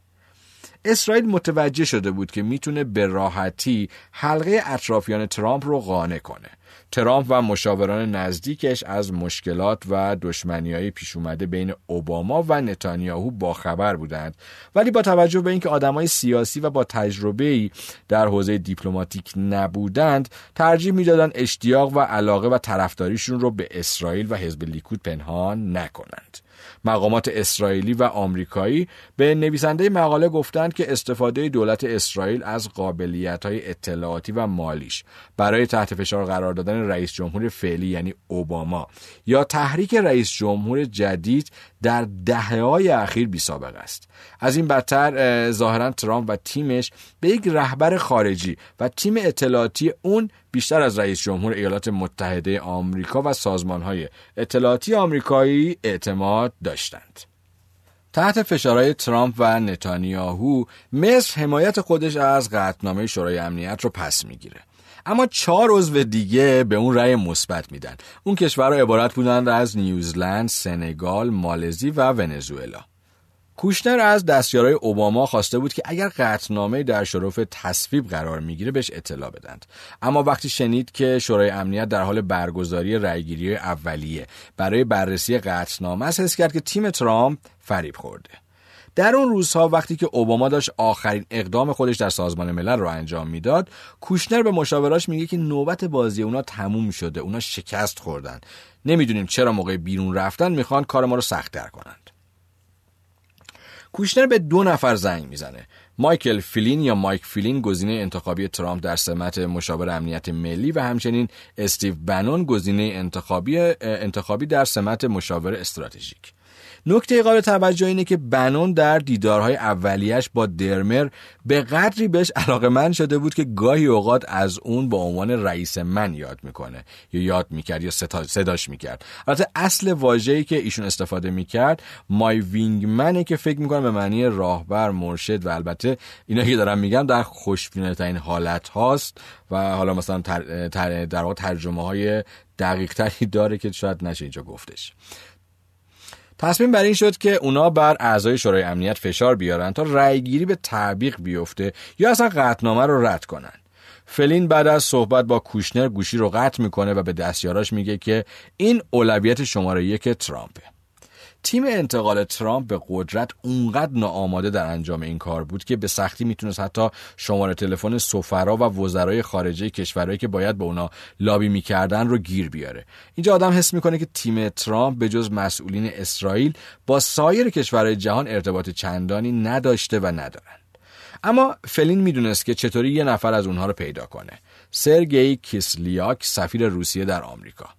اسرائیل متوجه شده بود که می‌تونه به راحتی حلقه اطرافیان ترامپ رو قانع کنه ترامپ و مشاوران نزدیکش از مشکلات و دشمنی های پیش اومده بین اوباما و نتانیاهو باخبر بودند. ولی با توجه به اینکه آدمای سیاسی و با تجربه در حوزه دیپلماتیک نبودند ترجیح می‌دادند اشتیاق و علاقه و طرفداریشون رو به اسرائیل و حزب لیکود پنهان نکنند. مقامات اسرائیلی و آمریکایی به نویسنده مقاله گفتند که استفاده دولت اسرائیل از قابلیت های اطلاعاتی و مالیش برای تحت فشار قرار دادن رئیس جمهور فعلی یعنی اوباما یا تحریک رئیس جمهور جدید در دهه های اخیر بی سابقه است. از این بدتر ظاهرا ترامپ و تیمش به یک رهبر خارجی و تیم اطلاعاتی اون بیشتر از رئیس جمهور ایالات متحده آمریکا و سازمان های اطلاعاتی آمریکایی اعتماد داشتند. تحت فشارهای ترامپ و نتانیاهو مصر حمایت خودش از قطعنامه شورای امنیت رو پس می‌گیره. اما چهار عضو دیگه به اون رأی مثبت میدن. اون کشورها عبارت بودند از نیوزلند، سنگال، مالزی و ونزوئلا. کوشنر از دستیارای اوباما خواسته بود که اگر قطعنامه در شرف تصویب قرار می‌گیره بهش اطلاع بدند. اما وقتی شنید که شورای امنیت در حال برگزاری رأیگیری اولیه برای بررسی قطعنامه است حس کرد که تیم ترامپ فریب خورده. در اون روزها وقتی که اوباما داشت آخرین اقدام خودش در سازمان ملل رو انجام می‌داد کوشنر به مشاوراش میگه که نوبت بازی اونا تموم شده اونا شکست خوردن. نمی‌دونیم چرا موقع بیرون رفتن می‌خوان کار ما رو سختتر کنند. کوشنر به دو نفر زنگ می‌زنه. مایکل فیلین یا مایک فیلین گزینه انتخابی ترامپ در سمت مشاور امنیت ملی و همچنین استیو بنون گزینه انتخابی انتخابی در سمت مشاور استراتژیک. نکته قابل توجه اینه که بنون در دیدارهای اولیش با درمر به قدری بهش علاقه من شده بود که گاهی اوقات از اون با عنوان رئیس من یاد می‌کنه. یا یاد می‌کرد یا صداش می‌کرد. البته اصل واژه‌ای که ایشون استفاده می‌کرد مای وینگمنه که فکر می‌کنم به معنی راهبر مرشد و البته اینا که دارم میگم در خوشبینانه ترین حالت هاست و حالا مثلا در واقع ترجمه های دقیق تری داره که شاید نشه اینجا گفتش. تصمیم بر این شد که اونا بر اعضای شورای امنیت فشار بیارن تا رأیگیری به تعبیق بیفته یا اصلا قطنامه رو رد کنن. فلین بعد از صحبت با کوشنر گوشی رو قطع می‌کنه و به دستیاراش میگه که این اولویت شماره یک ترامپه. تیم انتقال ترامپ به قدرت اونقدر ناآماده در انجام این کار بود که به سختی می‌تونست حتی شماره تلفن سفرا و وزرای خارجه کشورهایی که باید به اونا لابی می‌کردن رو گیر بیاره. اینجا آدم حس می‌کنه که تیم ترامپ به جز مسئولین اسرائیل با سایر کشورهای جهان ارتباط چندانی نداشته و ندارند اما فلین می‌دونست که چطوری یه نفر از اونها رو پیدا کنه. سرگئی کیسلیاک سفیر روسیه در آمریکا.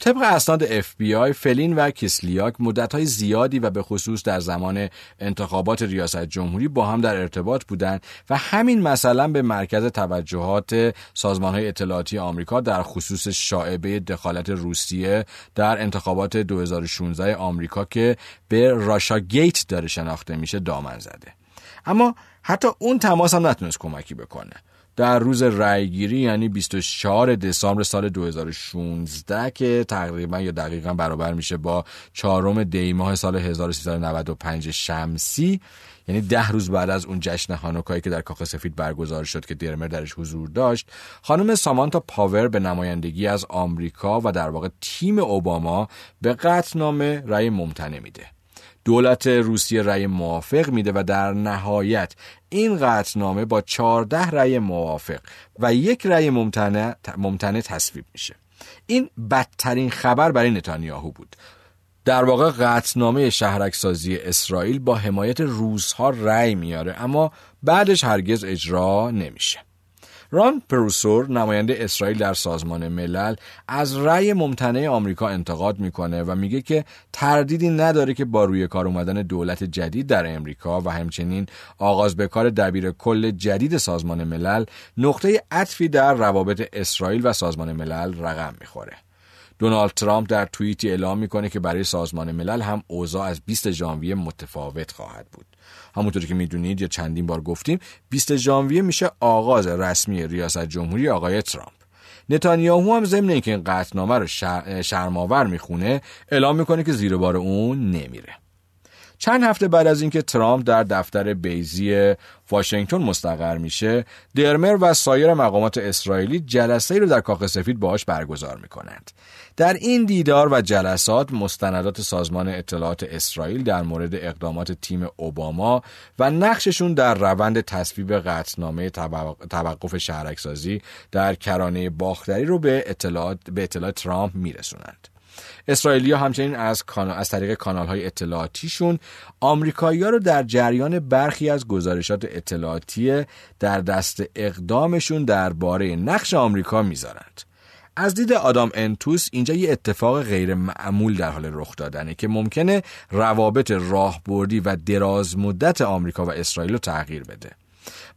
طبق اسناد FBI فلین و کیسلیاک مدتهای زیادی و به خصوص در زمان انتخابات ریاست جمهوری با هم در ارتباط بودند و همین مثلا به مرکز توجهات سازمان های اطلاعاتی آمریکا در خصوص شاعبه دخالت روسیه در انتخابات 2016 آمریکا که به راشا گیت داره شناخته میشه دامن زده. اما حتی اون تماس هم نتونست کمکی بکنه. در روز رأیگیری یعنی 24 دسامبر سال 2016 که تقریبا یا دقیقا برابر میشه با چهارم دی ماه سال 1395 شمسی. یعنی ده روز بعد از اون جشن هانوکایی که در کاخ سفید برگزار شد که درمر درش حضور داشت خانم سامانتا پاور به نمایندگی از آمریکا و در واقع تیم اوباما به قطعنامه رأی ممتنع میده. دولت روسیه رأی موافق میده و در نهایت این قطعنامه با 14 رأی موافق و یک رأی ممتنع, ممتنع تصویب میشه. این بدترین خبر برای نتانیاهو بود. در واقع قطعنامه شهرکسازی اسرائیل با حمایت روزها رأی میاره اما بعدش هرگز اجرا نمیشه. ران پروسور نماینده اسرائیل در سازمان ملل از رأی ممتنع آمریکا انتقاد می‌کنه و میگه که تردیدی نداره که با روی کار اومدن دولت جدید در امریکا و همچنین آغاز به کار دبیر کل جدید سازمان ملل نقطه عطفی در روابط اسرائیل و سازمان ملل رقم می‌خوره. دونالد ترامپ در توییتی اعلام می‌کنه که برای سازمان ملل هم اوضاع از 20 ژانویه متفاوت خواهد بود. همونطوری که می‌دونید یا چندین بار گفتیم 20 ژانویه میشه آغاز رسمی ریاست جمهوری آقای ترامپ. نتانیاهو هم ضمن اینکه این قطعنامه رو شرماور می‌خونه اعلام می‌کنه که زیر بار اون نمیره. چند هفته بعد از اینکه ترامپ در دفتر بیزی واشنگتن مستقر میشه درمر و سایر مقامات اسرائیلی جلسه رو در کاخ سفید باهاش برگزار می‌کنند. در این دیدار و جلسات مستندات سازمان اطلاعات اسرائیل در مورد اقدامات تیم اوباما و نقششون در روند تصویب قطعنامه توقف شهرکسازی در کرانه باختری رو به اطلاعات به اطلاع ترامپ میرسونند. اسرائیلیا همچنین از, از طریق کانال های اطلاعاتیشون آمریکایی رو در جریان برخی از گزارشات اطلاعاتی در دست اقدامشون درباره نقش آمریکا می‌ذارند. از دید آدام انتوس اینجا یه اتفاق غیر معمول در حال رخ دادنه که ممکنه روابط راهبردی و دراز مدت آمریکا و اسرائیل رو تغییر بده.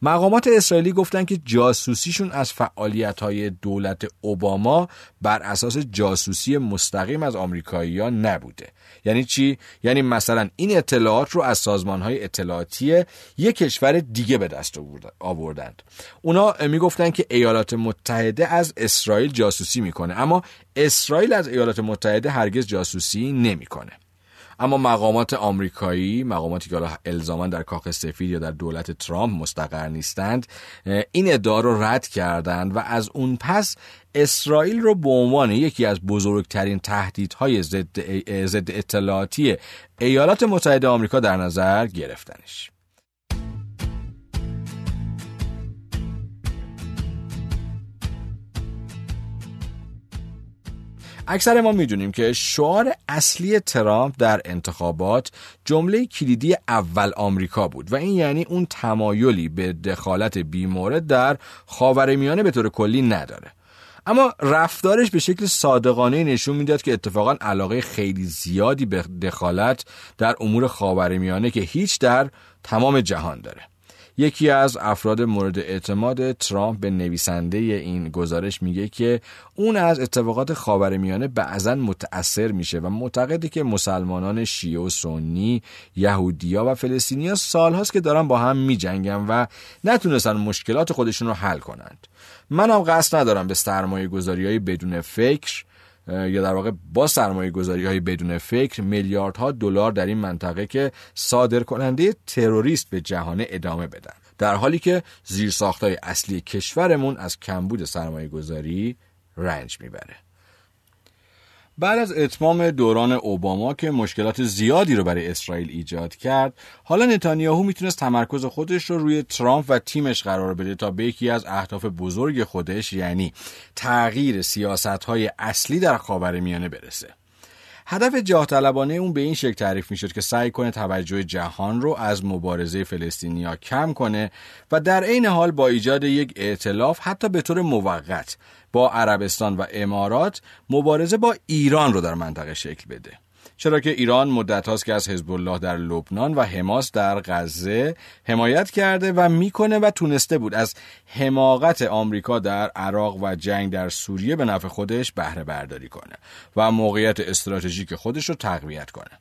مقامات اسرائیلی گفتن که جاسوسیشون از فعالیت های دولت اوباما بر اساس جاسوسی مستقیم از آمریکایی‌ها نبوده. یعنی چی؟ یعنی مثلا این اطلاعات رو از سازمان های اطلاعاتی یک کشور دیگه به دست آوردند. اونا می‌گفتن که ایالات متحده از اسرائیل جاسوسی می‌کنه اما اسرائیل از ایالات متحده هرگز جاسوسی نمی‌کنه. اما مقامات آمریکایی مقاماتی که حالا الزاما در کاخ سفید یا در دولت ترامپ مستقر نیستند این ادعا رو رد کردند و از اون پس اسرائیل رو به عنوان یکی از بزرگترین تهدیدهای ضد اطلاعاتی ایالات متحده آمریکا در نظر گرفتنش. اکثر ما می‌دونیم که شعار اصلی ترامپ در انتخابات جمله کلیدی اول آمریکا بود و این یعنی اون تمایلی به دخالت بیمورد در خاورمیانه به طور کلی نداره. اما رفتارش به شکل صادقانه نشون می‌داد که اتفاقا علاقه خیلی زیادی به دخالت در امور خاورمیانه که هیچ در تمام جهان داره. یکی از افراد مورد اعتماد ترامپ به نویسنده این گزارش میگه که اون از اتفاقات خاورمیانه بعضا متأثر میشه و معتقده که مسلمانان شیعه و سنی، یهودیا و فلسطینیا سالهاست که دارن با هم میجنگن و نتونستن مشکلات خودشون رو حل کنند. منم قصد ندارم به سرمایه گذاری های بدون فکر یا در واقع با سرمایه گذاری های بدون فکر میلیاردها دلار در این منطقه که صادر کننده تروریست به جهان ادامه بدن. در حالی که های اصلی کشورمون از کمبود سرمایه گذاری رنج می‌بره. بعد از اتمام دوران اوباما که مشکلات زیادی رو برای اسرائیل ایجاد کرد حالا نتانیاهو می‌تونست تمرکز خودش رو روی ترامپ و تیمش قرار بده تا به یکی از اهداف بزرگ خودش یعنی تغییر سیاست های اصلی در خاورمیانه برسه. هدف جاه طلبانه اون به این شکل تعریف می‌شد که سعی کنه توجه جهان رو از مبارزه فلسطینیا کم کنه و در عین حال با ایجاد یک ائتلاف حتی به طور موقت با عربستان و امارات مبارزه با ایران رو در منطقه شکل بده. چرا که ایران مدت هاست که از حزب الله در لبنان و حماس در غزه حمایت کرده و می‌کنه و تونسته بود از حماقت آمریکا در عراق و جنگ در سوریه به نفع خودش بهره برداری کنه و موقعیت استراتژیک خودش رو تقویت کنه.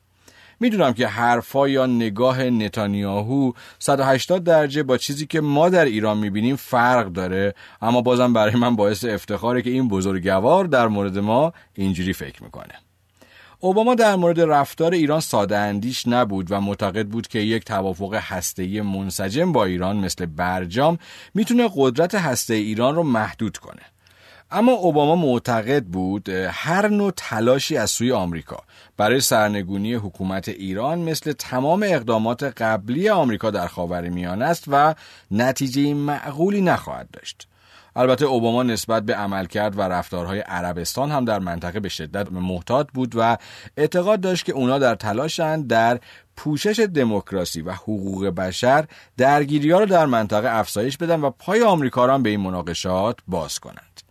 می‌دونم که حرفا یا نگاه نتانیاهو 180 درجه با چیزی که ما در ایران می‌بینیم فرق داره اما بازم برای من باعث افتخاره که این بزرگوار در مورد ما اینجوری فکر می‌کنه اوباما در مورد رفتار ایران ساده اندیش نبود و معتقد بود که یک توافق هسته‌ای منسجم با ایران مثل برجام می‌تونه قدرت هسته ایران رو محدود کنه. اما اوباما معتقد بود هر نوع تلاشی از سوی آمریکا برای سرنگونی حکومت ایران مثل تمام اقدامات قبلی آمریکا در خاورمیانه است و نتیجه معقولی نخواهد داشت. البته اوباما نسبت به عملکرد و رفتارهای عربستان هم در منطقه به شدت محتاط بود و اعتقاد داشت که اونا در تلاشند در پوشش دموکراسی و حقوق بشر درگیری ها رو در منطقه افزایش بدن و پای آمریکا به این مناقشات باز کنند.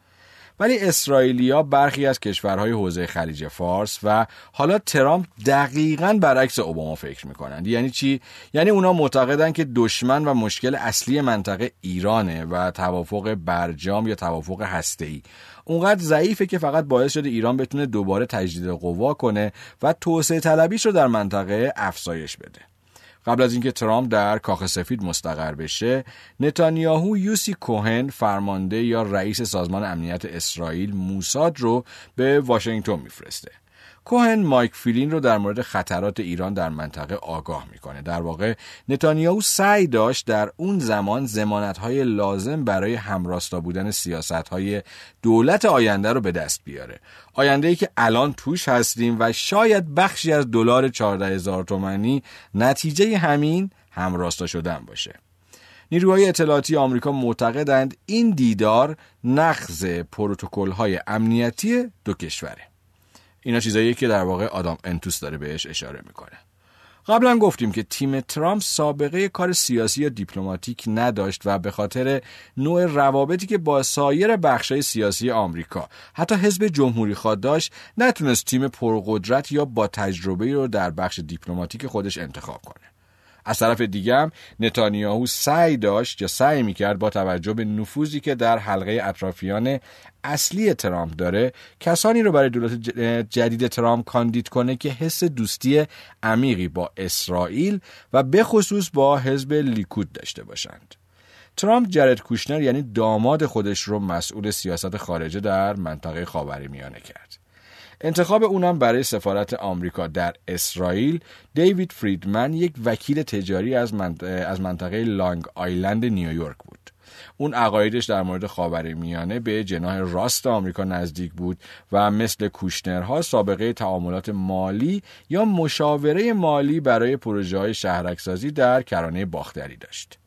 ولی اسرائیلیا برخی از کشورهای حوزه خلیج فارس و حالا ترامپ دقیقا برعکس اوباما فکر می‌کنند. یعنی چی؟ یعنی اونا معتقدن که دشمن و مشکل اصلی منطقه ایرانه و توافق برجام یا توافق هسته‌ای. اونقدر ضعیفه که فقط باعث شده ایران بتونه دوباره تجدید قوا کنه و توسعه طلبیش رو در منطقه افزایش بده. قبل از اینکه ترامپ در کاخ سفید مستقر بشه نتانیاهو یوسی کوهن فرمانده یا رئیس سازمان امنیت اسرائیل موساد رو به واشنگتن میفرسته. کوهن مایک فیلین رو در مورد خطرات ایران در منطقه آگاه می‌کنه. در واقع نتانیاهو سعی داشت در اون زمان زمانت های لازم برای همراستا بودن سیاست های دولت آینده رو به دست بیاره. آینده ای که الان توش هستیم و شاید بخشی از دلار 14 هزار تومنی نتیجه همین همراستا شدن باشه. نیروهای اطلاعاتی آمریکا معتقدند این دیدار نقض پروتکل های امنیتی دو کشوره. اینا چیزاییه که در واقع آدام انتوس داره بهش اشاره می‌کنه. قبلا گفتیم که تیم ترامپ سابقه کار سیاسی یا دیپلماتیک نداشت و به خاطر نوع روابطی که با سایر بخشای سیاسی آمریکا حتی حزب جمهوری خواد داشت نتونست تیم پرقدرت یا با تجربه رو در بخش دیپلماتیک خودش انتخاب کنه. از طرف دیگه هم نتانیاهو سعی داشت یا سعی می‌کرد با توجه به نفوذی که در حلقه اطرافیان اصلی ترامپ داره کسانی رو برای دولت جدید ترامپ کاندید کنه که حس دوستی عمیقی با اسرائیل و به خصوص با حزب لیکود داشته باشند. ترامپ جرد کوشنر یعنی داماد خودش رو مسئول سیاست خارجه در منطقه خاورمیانه کرد. انتخاب اونم برای سفارت آمریکا در اسرائیل دیوید فریدمن یک وکیل تجاری از, منطقه لانگ آیلند نیویورک بود اون عقایدش در مورد خاور میانه به جناح راست آمریکا نزدیک بود و مثل کوشنرها سابقه تعاملات مالی یا مشاوره مالی برای پروژه های شهرکسازی در کرانه باختری داشت.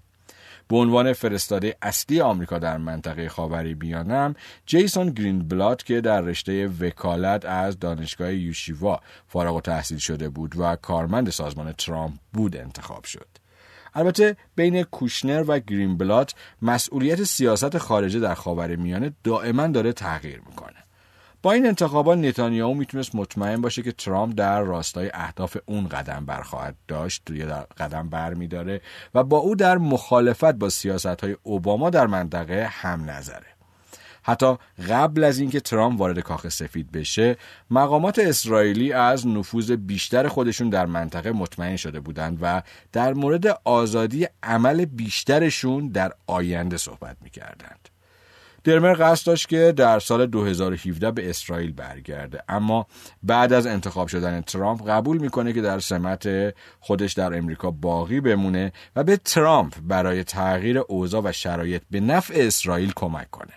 به عنوان فرستاده اصلی آمریکا در منطقه خاوری بیانم جیسون گرینبلات که در رشته وکالت از دانشگاه یوشیوا فارغ و تحصیل شده بود و کارمند سازمان ترامپ بود انتخاب شد. البته بین کوشنر و گرینبلات مسئولیت سیاست خارجه در خاور میانه دائما داره تغییر می‌کنه. با این انتخابات نتانیاهو می‌تونست مطمئن باشه که ترامپ در راستای اهداف اون قدم برخواهد داشت یا در قدم برمیداره و با او در مخالفت با سیاست های اوباما در منطقه هم نظره. حتی قبل از اینکه ترامپ وارد کاخ سفید بشه مقامات اسرائیلی از نفوذ بیشتر خودشون در منطقه مطمئن شده بودند و در مورد آزادی عمل بیشترشون در آینده صحبت می‌کردند درمر قصد داشت که در سال 2017 به اسرائیل برگرده. اما بعد از انتخاب شدن ترامپ قبول می‌کنه که در سمت خودش در امریکا باقی بمونه و به ترامپ برای تغییر اوضاع و شرایط به نفع اسرائیل کمک کنه.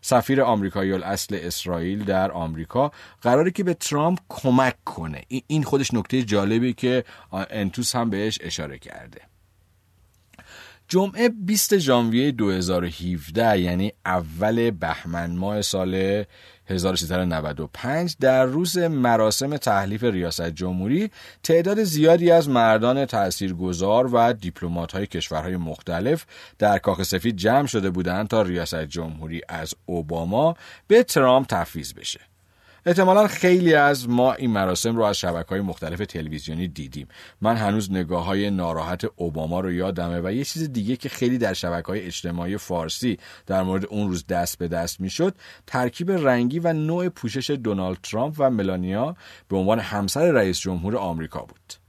سفیر آمریکایی اصل اسرائیل در آمریکا قراره که به ترامپ کمک کنه. این خودش نکته جالبی که انتوس هم بهش اشاره کرده. جمعه 20 ژانویه 2017 یعنی اول بهمن ماه سال 1395 در روز مراسم تحلیف ریاست جمهوری تعداد زیادی از مردان تاثیرگذار و دیپلمات های کشورهای مختلف در کاخ سفید جمع شده بودند تا ریاست جمهوری از اوباما به ترامپ تفویض بشه. احتمالا خیلی از ما این مراسم رو از شبکه های مختلف تلویزیونی دیدیم. من هنوز نگاه های ناراحت اوباما رو یادمه و یه چیز دیگه که خیلی در شبکه های اجتماعی فارسی در مورد اون روز دست به دست می‌شد ترکیب رنگی و نوع پوشش دونالد ترامپ و ملانیا به عنوان همسر رئیس جمهور آمریکا بود.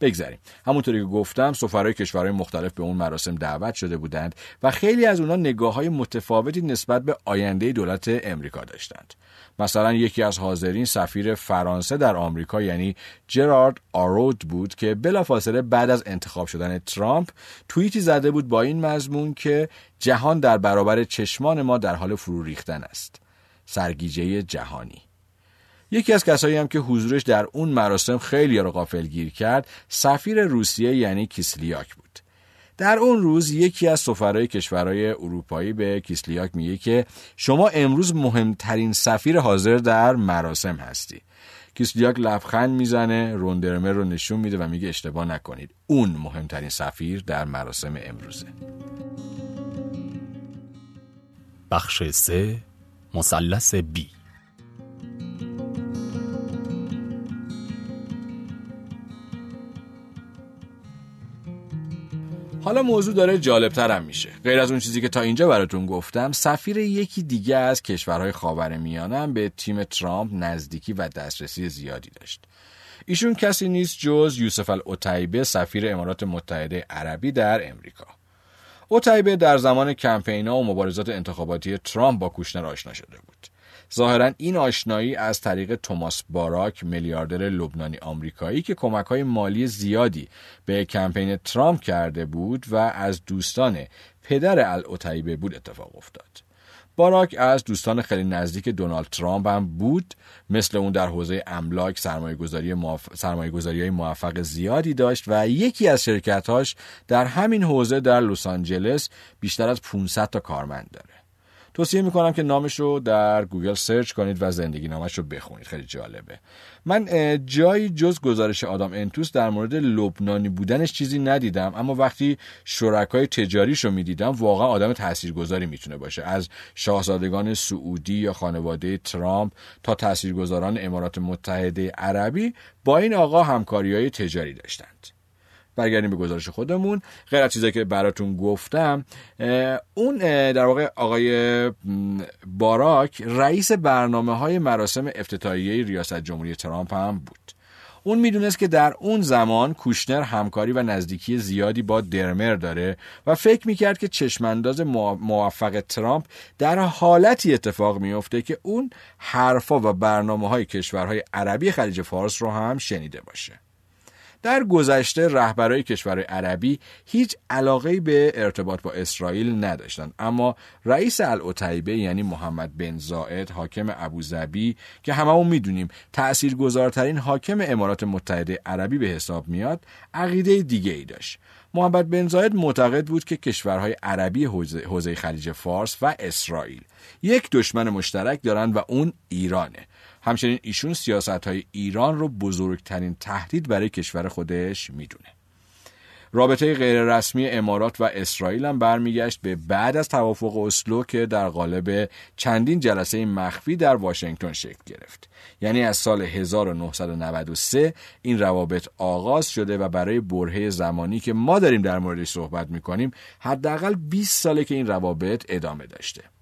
بگذریم همونطوری که گفتم سفرهای کشورهای مختلف به اون مراسم دعوت شده بودند و خیلی از اونها نگاه های متفاوتی نسبت به آینده دولت امریکا داشتند. مثلا یکی از حاضرین سفیر فرانسه در آمریکا یعنی جرارد آرود بود که بلافاصله بعد از انتخاب شدن ترامپ توییتی زده بود با این مضمون که جهان در برابر چشمان ما در حال فرو ریختن است. سرگیجه جهانی. یکی از کسایی هم که حضورش در اون مراسم خیلی رو غافل گیر کرد سفیر روسیه یعنی کیسلیاک بود. در اون روز یکی از سفرهای کشورهای اروپایی به کیسلیاک میگه که شما امروز مهمترین سفیر حاضر در مراسم هستی. کیسلیاک لبخند می‌زنه روندرمر رو نشون میده و میگه اشتباه نکنید. اون مهمترین سفیر در مراسم امروزه. بخش سه مثلث بی. حالا موضوع داره جالبتر هم میشه. غیر از اون چیزی که تا اینجا براتون گفتم سفیر یکی دیگه از کشورهای خاور میانم به تیم ترامپ نزدیکی و دسترسی زیادی داشت. ایشون کسی نیست جز یوسف الاوتایبه سفیر امارات متحده عربی در امریکا. اوتایبه در زمان کمپینا و مبارزات انتخاباتی ترامپ با کوشنر آشنا شده بود. ظاهرا این آشنایی از طریق توماس باراک میلیاردر لبنانی آمریکایی که کمک های مالی زیادی به کمپین ترامپ کرده بود و از دوستان پدر الاوتایبه بود اتفاق افتاد. باراک از دوستان خیلی نزدیک دونالد ترامپ هم بود مثل اون در حوزه املاک سرمایه گذاری, های موفق زیادی داشت و یکی از شرکتهاش در همین حوزه در لس آنجلس بیشتر از 500 تا کارمند داره. توصیه می‌کنم که نامش رو در گوگل سرچ کنید و زندگی‌نامه‌ش رو بخونید. خیلی جالبه. من جایی جز گزارش آدام انتوس در مورد لبنانی بودنش چیزی ندیدم اما وقتی شرکای تجاریش رو می‌دیدم واقعا آدم تاثیرگذاری می‌تونه باشه. از شاهزادگان سعودی یا خانواده ترامپ تا تاثیرگذاران امارات متحده عربی با این آقا همکاری های تجاری داشتند. برگردیم به گزارش خودمون. غیر از چیزایی که براتون گفتم اون در واقع آقای باراک رئیس برنامه های مراسم افتتاحیه ریاست جمهوری ترامپ هم بود. اون می‌دونست که در اون زمان کوشنر همکاری و نزدیکی زیادی با درمر داره و فکر می‌کرد که چشمانداز موفق ترامپ در حالتی اتفاق میافته که اون حرفا و برنامه های کشورهای عربی خلیج فارس رو هم شنیده باشه. در گذشته رهبرای کشورهای عربی هیچ علاقه به ارتباط با اسرائیل نداشتند. اما رئیس العتیبه یعنی محمد بن زائد حاکم ابوظبی که هممون می‌دونیم تاثیرگذارترین حاکم امارات متحده عربی به حساب میاد عقیده دیگه ای داشت. محمد بن زاید معتقد بود که کشورهای عربی حوزه خلیج فارس و اسرائیل یک دشمن مشترک دارند و اون ایرانه. همچنین ایشون سیاست های ایران رو بزرگترین تهدید برای کشور خودش می‌دونه. رابطه غیررسمی امارات و اسرائیل هم برمیگشت به بعد از توافق اسلو که در قالب چندین جلسه مخفی در واشنگتن شکل گرفت. یعنی از سال 1993 این روابط آغاز شده و برای برهه زمانی که ما داریم در موردش صحبت می‌کنیم حداقل 20 ساله که این روابط ادامه داشته.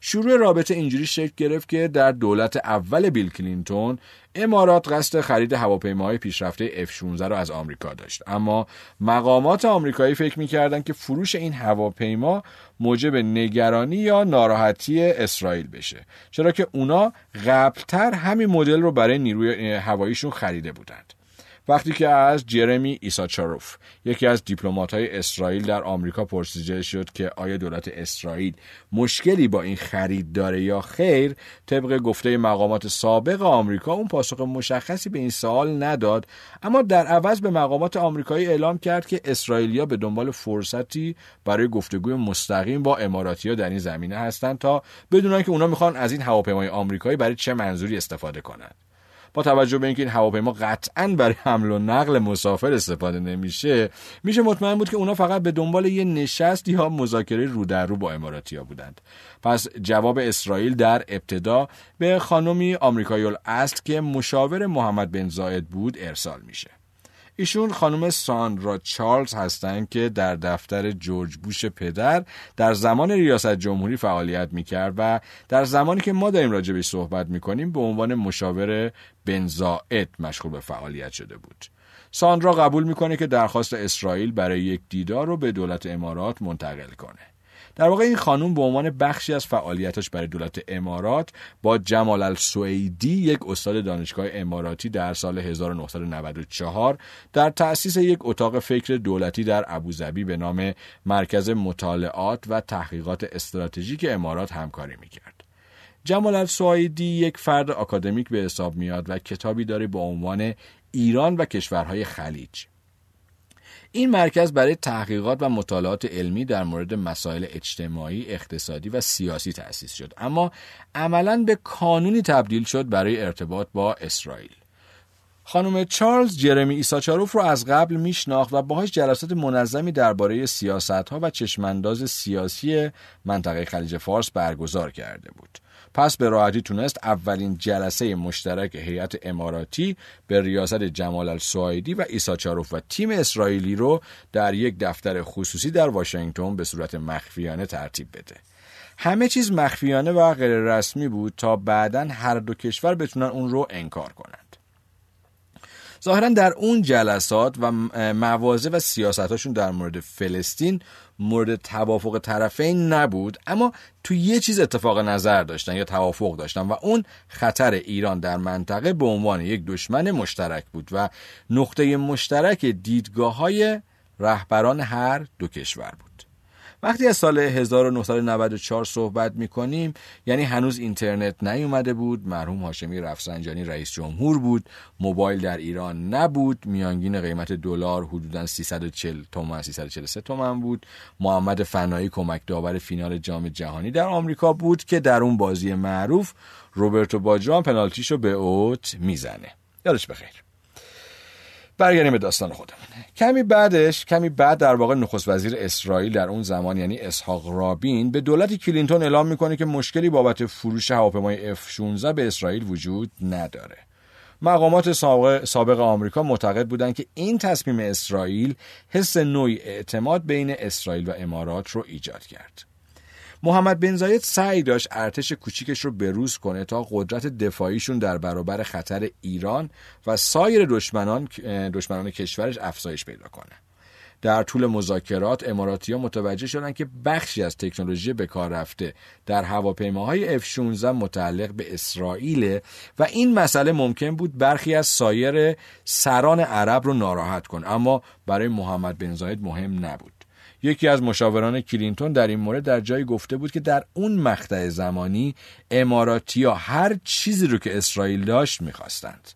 شروع رابطه اینجوری شکل گرفت که در دولت اول بیل کلینتون امارات قصد خرید هواپیماهای پیشرفته F-16 را از آمریکا داشت. اما مقامات آمریکایی فکر می‌کردند که فروش این هواپیما موجب نگرانی یا ناراحتی اسرائیل بشه. چرا که اونا قبلتر همین مدل رو برای نیروی هواییشون خریده بودند. وقتی که از جرمی ایساچاروف یکی از های اسرائیل در آمریکا پرسیده شد که آیا دولت اسرائیل مشکلی با این خرید داره یا خیر طبق گفته مقامات سابق آمریکا اون پاسخ مشخصی به این سوال نداد اما در عوض به مقامات آمریکایی اعلام کرد که اسرائیلیا به دنبال فرصتی برای گفتگوی مستقیم با اماراتیا در این زمینه هستند تا بدونن که اونا می‌خوان از این هواپیمای آمریکایی برای چه منظوری استفاده کنند. با توجه به اینکه این هواپیما قطعا برای حمل و نقل مسافر استفاده نمیشه میشه مطمئن بود که اونا فقط به دنبال یه نشست یا مذاکره رو در رو با اماراتیا بودند. پس جواب اسرائیل در ابتدا به خانمی آمریکایی است که مشاور محمد بن زاید بود ارسال میشه. ایشون خانم ساندرا چارلز هستند که در دفتر جورج بوش پدر در زمان ریاست جمهوری فعالیت می‌کرد و در زمانی که ما داریم راجبش صحبت می‌کنیم به عنوان مشاور بنزائد مشغول به فعالیت شده بود. ساندرا قبول می‌کنه که درخواست اسرائیل برای یک دیدار رو به دولت امارات منتقل کنه. در واقع این خانوم به عنوان بخشی از فعالیتش برای دولت امارات با جمال السویدی یک استاد دانشگاه اماراتی در سال 1994 در تأسیس یک اتاق فکر دولتی در ابوظبی به نام مرکز مطالعات و تحقیقات استراتژیک امارات همکاری می‌کرد. جمال السویدی یک فرد آکادمیک به حساب میاد و کتابی داره با عنوان ایران و کشورهای خلیج این مرکز برای تحقیقات و مطالعات علمی در مورد مسائل اجتماعی، اقتصادی و سیاسی تأسیس شد اما عملا به کانونی تبدیل شد برای ارتباط با اسرائیل. خانم چارلز جرمی ایساچاروف رو از قبل میشناخت و باهاش جلسات منظمی درباره سیاست ها و چشمانداز سیاسی منطقه خلیج فارس برگزار کرده بود. پس به راحتی تونست اولین جلسه مشترک هیئت اماراتی به ریاست جمال السوایدی و ایساچاروف و تیم اسرائیلی رو در یک دفتر خصوصی در واشنگتن به صورت مخفیانه ترتیب بده. همه چیز مخفیانه و غیر رسمی بود تا بعدا هر دو کشور بتونن اون رو انکار کنند. ظاهرا در اون جلسات و موازه و سیاستاشون در مورد فلسطین مورد توافق طرفین نبود اما تو یه چیز اتفاق نظر داشتن یا توافق داشتن و اون خطر ایران در منطقه به عنوان یک دشمن مشترک بود و نقطه مشترک دیدگاه های رهبران هر دو کشور بود. وقتی از سال 1994 صحبت می‌کنیم یعنی هنوز اینترنت نیومده بود مرحوم هاشمی رفسنجانی رئیس جمهور بود موبایل در ایران نبود میانگین قیمت دلار حدودا 340 تومان 343 تومن بود. محمد فنایی کمک داور فینال جام جهانی در آمریکا بود که در اون بازی معروف روبرتو باجران پنالتیشو به اوت می‌زنه. یادش بخیر. برگردیم به داستان خودمون. کمی بعدش کمی بعد در واقع نخست وزیر اسرائیل در اون زمان یعنی اسحاق رابین به دولت کلینتون اعلام می‌کنه که مشکلی بابت فروش هواپیمای F16 به اسرائیل وجود نداره. مقامات سابق, سابق آمریکا معتقد بودند که این تصمیم اسرائیل حس نوعی اعتماد بین اسرائیل و امارات رو ایجاد کرد. محمد بن زاید سعی داشت ارتش کوچیکش رو بروز کنه تا قدرت دفاعیشون در برابر خطر ایران و سایر دشمنان دشمنان کشورش افزایش پیدا کنه. در طول مذاکرات اماراتی ها متوجه شدن که بخشی از تکنولوژی به کار رفته. در هواپیماهای F-16 متعلق به اسرائیل و این مسئله ممکن بود برخی از سایر سران عرب رو ناراحت کن اما برای محمد بن زاید مهم نبود. یکی از مشاوران کلینتون در این مورد در جایی گفته بود که در اون مقطع زمانی اماراتیا هر چیزی رو که اسرائیل داشت می‌خواستند.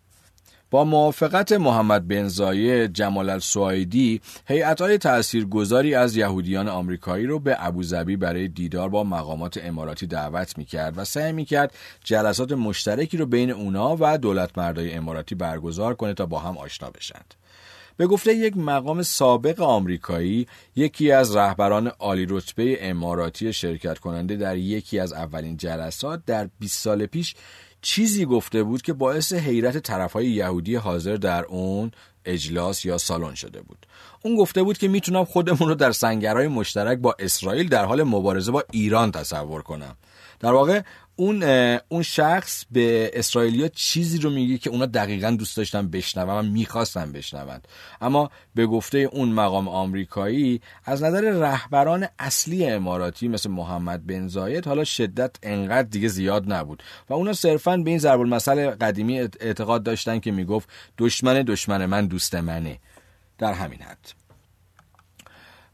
با موافقت محمد بن زاید جمال السوایدی هیئت‌های تاثیرگذاری از یهودیان آمریکایی رو به ابوظبی برای دیدار با مقامات اماراتی دعوت می‌کرد و سعی می‌کرد جلسات مشترکی رو بین اونا و دولت مردای اماراتی برگزار کنه تا با هم آشنا بشند. به گفته یک مقام سابق آمریکایی یکی از رهبران عالی رتبه اماراتی شرکت کننده در یکی از اولین جلسات در 20 سال پیش چیزی گفته بود که باعث حیرت طرفهای یهودی حاضر در اون اجلاس یا سالن شده بود. اون گفته بود که می‌تونم خودمون رو در سنگرهای مشترک با اسرائیل در حال مبارزه با ایران تصور کنم. در واقع اون اون شخص به اسرائیلیا چیزی رو میگه که اونا دقیقا دوست داشتن بشنون و می‌خواستن بشنوند اما به گفته اون مقام آمریکایی از نظر رهبران اصلی اماراتی مثل محمد بن زاید حالا شدت انقدر دیگه زیاد نبود. و اونا صرفا به این ضرب المثل قدیمی اعتقاد داشتن که می‌گفت دشمن دشمن من دوست منه. در همین حد.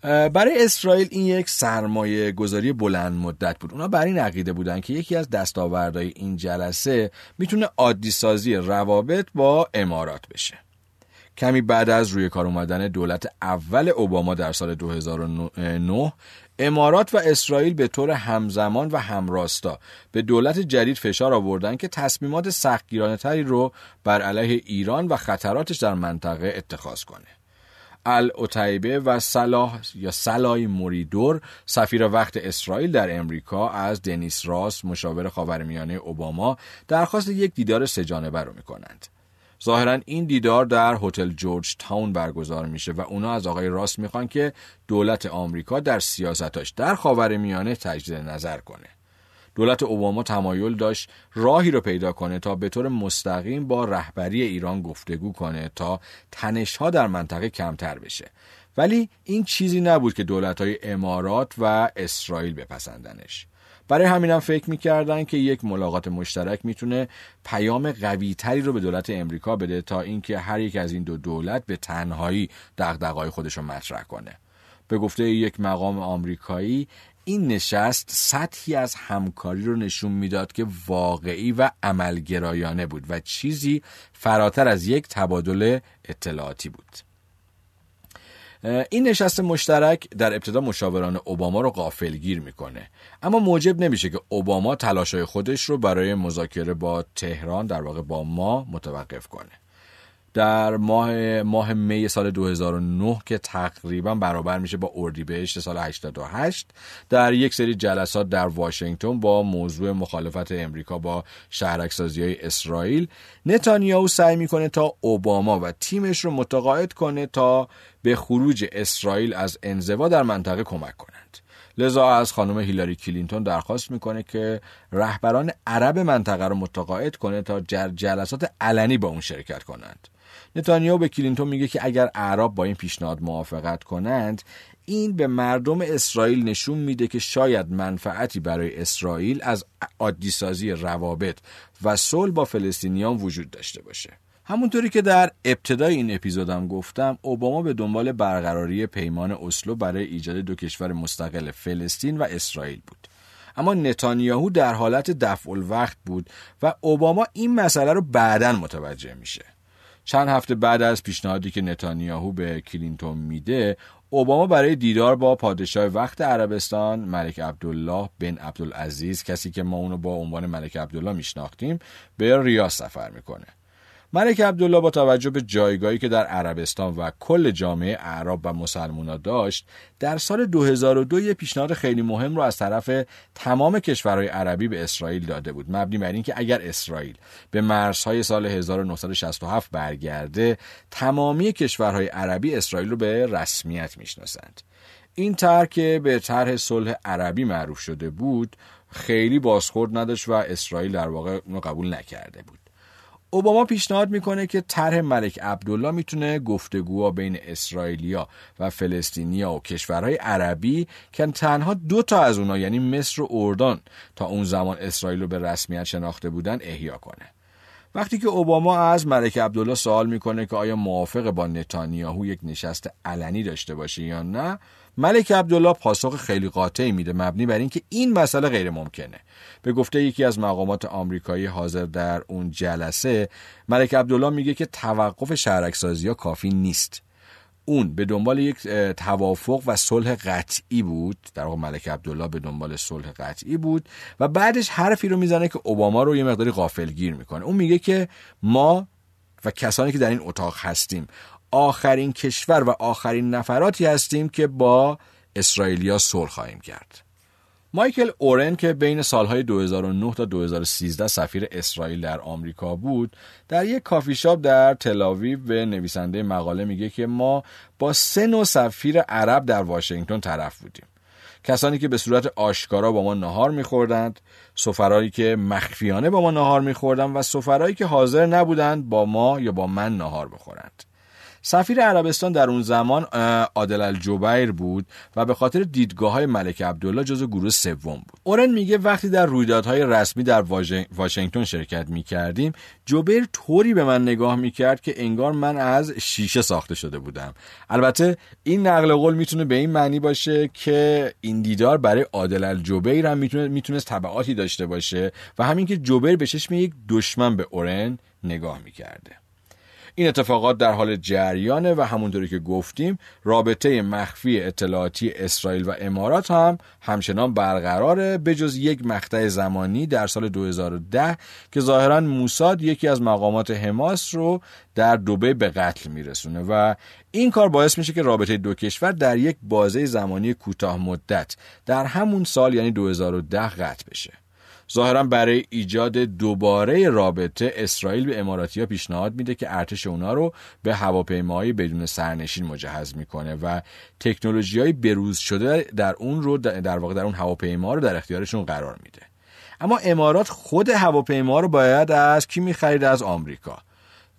برای اسرائیل این یک سرمایه گذاری بلند مدت بود. اونا بر این عقیده بودن که یکی از دستاوردهای این جلسه می‌تونه عادی سازی روابط با امارات بشه. کمی بعد از روی کار اومدن دولت اول اوباما در سال 2009 امارات و اسرائیل به طور همزمان و همراستا به دولت جدید فشار آوردن که تصمیمات سختگیرانه تری رو بر علیه ایران و خطراتش در منطقه اتخاذ کنه. العتیبه و صلاح یا سلای موریدور سفیر وقت اسرائیل در امریکا از دنیس راس مشاور خاورمیانه اوباما درخواست یک دیدار سه‌جانبه رو می‌کنند. ظاهرا این دیدار در هتل جورج تاون برگزار میشه و اونا از آقای راس می‌خوان که دولت آمریکا در سیاستاش در خاورمیانه تجدید نظر کنه. دولت اوباما تمایل داشت راهی رو پیدا کنه تا به طور مستقیم با رهبری ایران گفتگو کنه تا تنشها در منطقه کمتر بشه. ولی این چیزی نبود که دولت های امارات و اسرائیل بپسندنش. برای همینم فکر می‌کردن که یک ملاقات مشترک می‌تونه پیام قوی تری رو به دولت امریکا بده تا اینکه هر یک از این دو دولت به تنهایی دغدغه‌های خودش رو مطرح کنه. به گفته یک مقام آمریکایی این نشست سطحی از همکاری رو نشون می‌داد که واقعی و عملگرایانه بود و چیزی فراتر از یک تبادل اطلاعاتی بود. این نشست مشترک در ابتدا مشاوران اوباما رو غافلگیر می‌کنه. اما موجب نمیشه که اوباما تلاشای خودش رو برای مذاکره با تهران در واقع با ما متوقف کنه. در ماه ماه می سال 2009 که تقریبا برابر میشه با اردیبهشت سال 88 در یک سری جلسات در واشنگتن با موضوع مخالفت امریکا با شهرکسازی های اسرائیل. نتانیاهو سعی می‌کنه تا اوباما و تیمش رو متقاعد کنه تا به خروج اسرائیل از انزوا در منطقه کمک کنند. لذا از خانم هیلاری کلینتون درخواست می‌کنه که رهبران عرب منطقه رو متقاعد کنه تا جلسات علنی با اون شرکت کنند. نتانیاهو به کلینتون میگه که اگر اعراب با این پیشنهاد موافقت کنند این به مردم اسرائیل نشون میده که شاید منفعتی برای اسرائیل از عادی سازی روابط و صلح با فلسطینیان وجود داشته باشه. همونطوری که در ابتدای این اپیزودم گفتم اوباما به دنبال برقراری پیمان اسلو برای ایجاد دو کشور مستقل فلسطین و اسرائیل بود. اما نتانیاهو در حالت دفع الوقت بود و اوباما این مسئله رو بعدا متوجه میشه. چند هفته بعد از پیشنهادی که نتانیاهو به کلینتون میده اوباما برای دیدار با پادشاه وقت عربستان ملک عبدالله بن عبدالعزیز کسی که ما اونو با عنوان ملک عبدالله میشناختیم به ریاض سفر می‌کنه. ملک عبدالله با توجه به جایگاهی که در عربستان و کل جامعه اعراب و مسلمونا داشت در سال 2002 یه پیشنهاد خیلی مهم رو از طرف تمام کشورهای عربی به اسرائیل داده بود. مبنی بر اینکه اگر اسرائیل به مرزهای سال 1967 برگرده تمامی کشورهای عربی اسرائیل رو به رسمیت می‌شناسند. این طرح که به طرح صلح عربی معروف شده بود خیلی بازخورد نداشت و اسرائیل در واقع اونو قبول نکرده بود. اوباما پیشنهاد می‌کنه که طرح ملک عبدالله می‌تونه گفتگوها بین اسرائیلیا و فلسطینیا و کشورهای عربی که تنها دو تا از اونها یعنی مصر و اردن تا اون زمان اسرائیل رو به رسمیت شناخته بودن احیا کنه. وقتی که اوباما از ملک عبدالله سوال می‌کنه که آیا موافق با نتانیاهو یک نشست علنی داشته باشه یا نه ملک عبدالله پاسخ خیلی قاطعی میده مبنی بر اینکه این مسئله غیر ممکنه به گفته یکی از مقامات آمریکایی حاضر در اون جلسه ملک عبدالله میگه که توقف شهرکسازی ها کافی نیست. اون به دنبال یک توافق و صلح قطعی بود. در واقع ملک عبدالله به دنبال صلح قطعی بود و بعدش حرفی رو می‌زنه که اوباما رو یه مقداری غافلگیر می‌کنه. اون میگه که ما و کسانی که در این اتاق هستیم آخرین کشور و آخرین نفراتی هستیم که با اسرائیلیا صلح خواهیم کرد. مایکل اورن که بین سالهای 2009 تا 2013 سفیر اسرائیل در آمریکا بود در یک کافی شاپ در تلاویو به نویسنده مقاله میگه که ما با سه نوع سفیر عرب در واشنگتن طرف بودیم. کسانی که به صورت آشکارا با ما نهار میخوردند سفرهایی که مخفیانه با ما نهار میخوردند و سفرهایی که حاضر نبودند با ما یا با من نهار بخورند. سفیر عربستان در اون زمان عادل الجبیر بود و به خاطر دیدگاه های ملک عبدالله جزو گروه سوم بود. اورن میگه وقتی در رویدادهای رسمی در واشنگتن شرکت می‌کردیم جوبیر طوری به من نگاه می‌کرد که انگار من از شیشه ساخته شده بودم. البته این نقل قول می‌تونه به این معنی باشه که این دیدار برای عادل الجبیر هم می‌تونه می‌تونست تبعاتی داشته باشه و همین که جوبیر به چشم یک دشمن به اورن نگاه می‌کرده. این اتفاقات در حال جریانه و همونطوری که گفتیم رابطه مخفی اطلاعاتی اسرائیل و امارات هم همچنان برقراره به جز یک مقطع زمانی در سال 2010 که ظاهرا موساد یکی از مقامات حماس رو در دوبه به قتل میرسونه و این کار باعث میشه که رابطه دو کشور در یک بازه زمانی کوتاه مدت در همون سال یعنی 2010 قطع بشه. ظاهرا برای ایجاد دوباره رابطه اسرائیل به اماراتی ها پیشنهاد میده که ارتش اونا رو به هواپیماهای بدون سرنشین مجهز می‌کنه و تکنولوژی های بروز شده در اون رو در واقع در اون هواپیما رو در اختیارشون قرار میده. اما امارات خود هواپیما رو باید از کی می‌خرید؟ از آمریکا.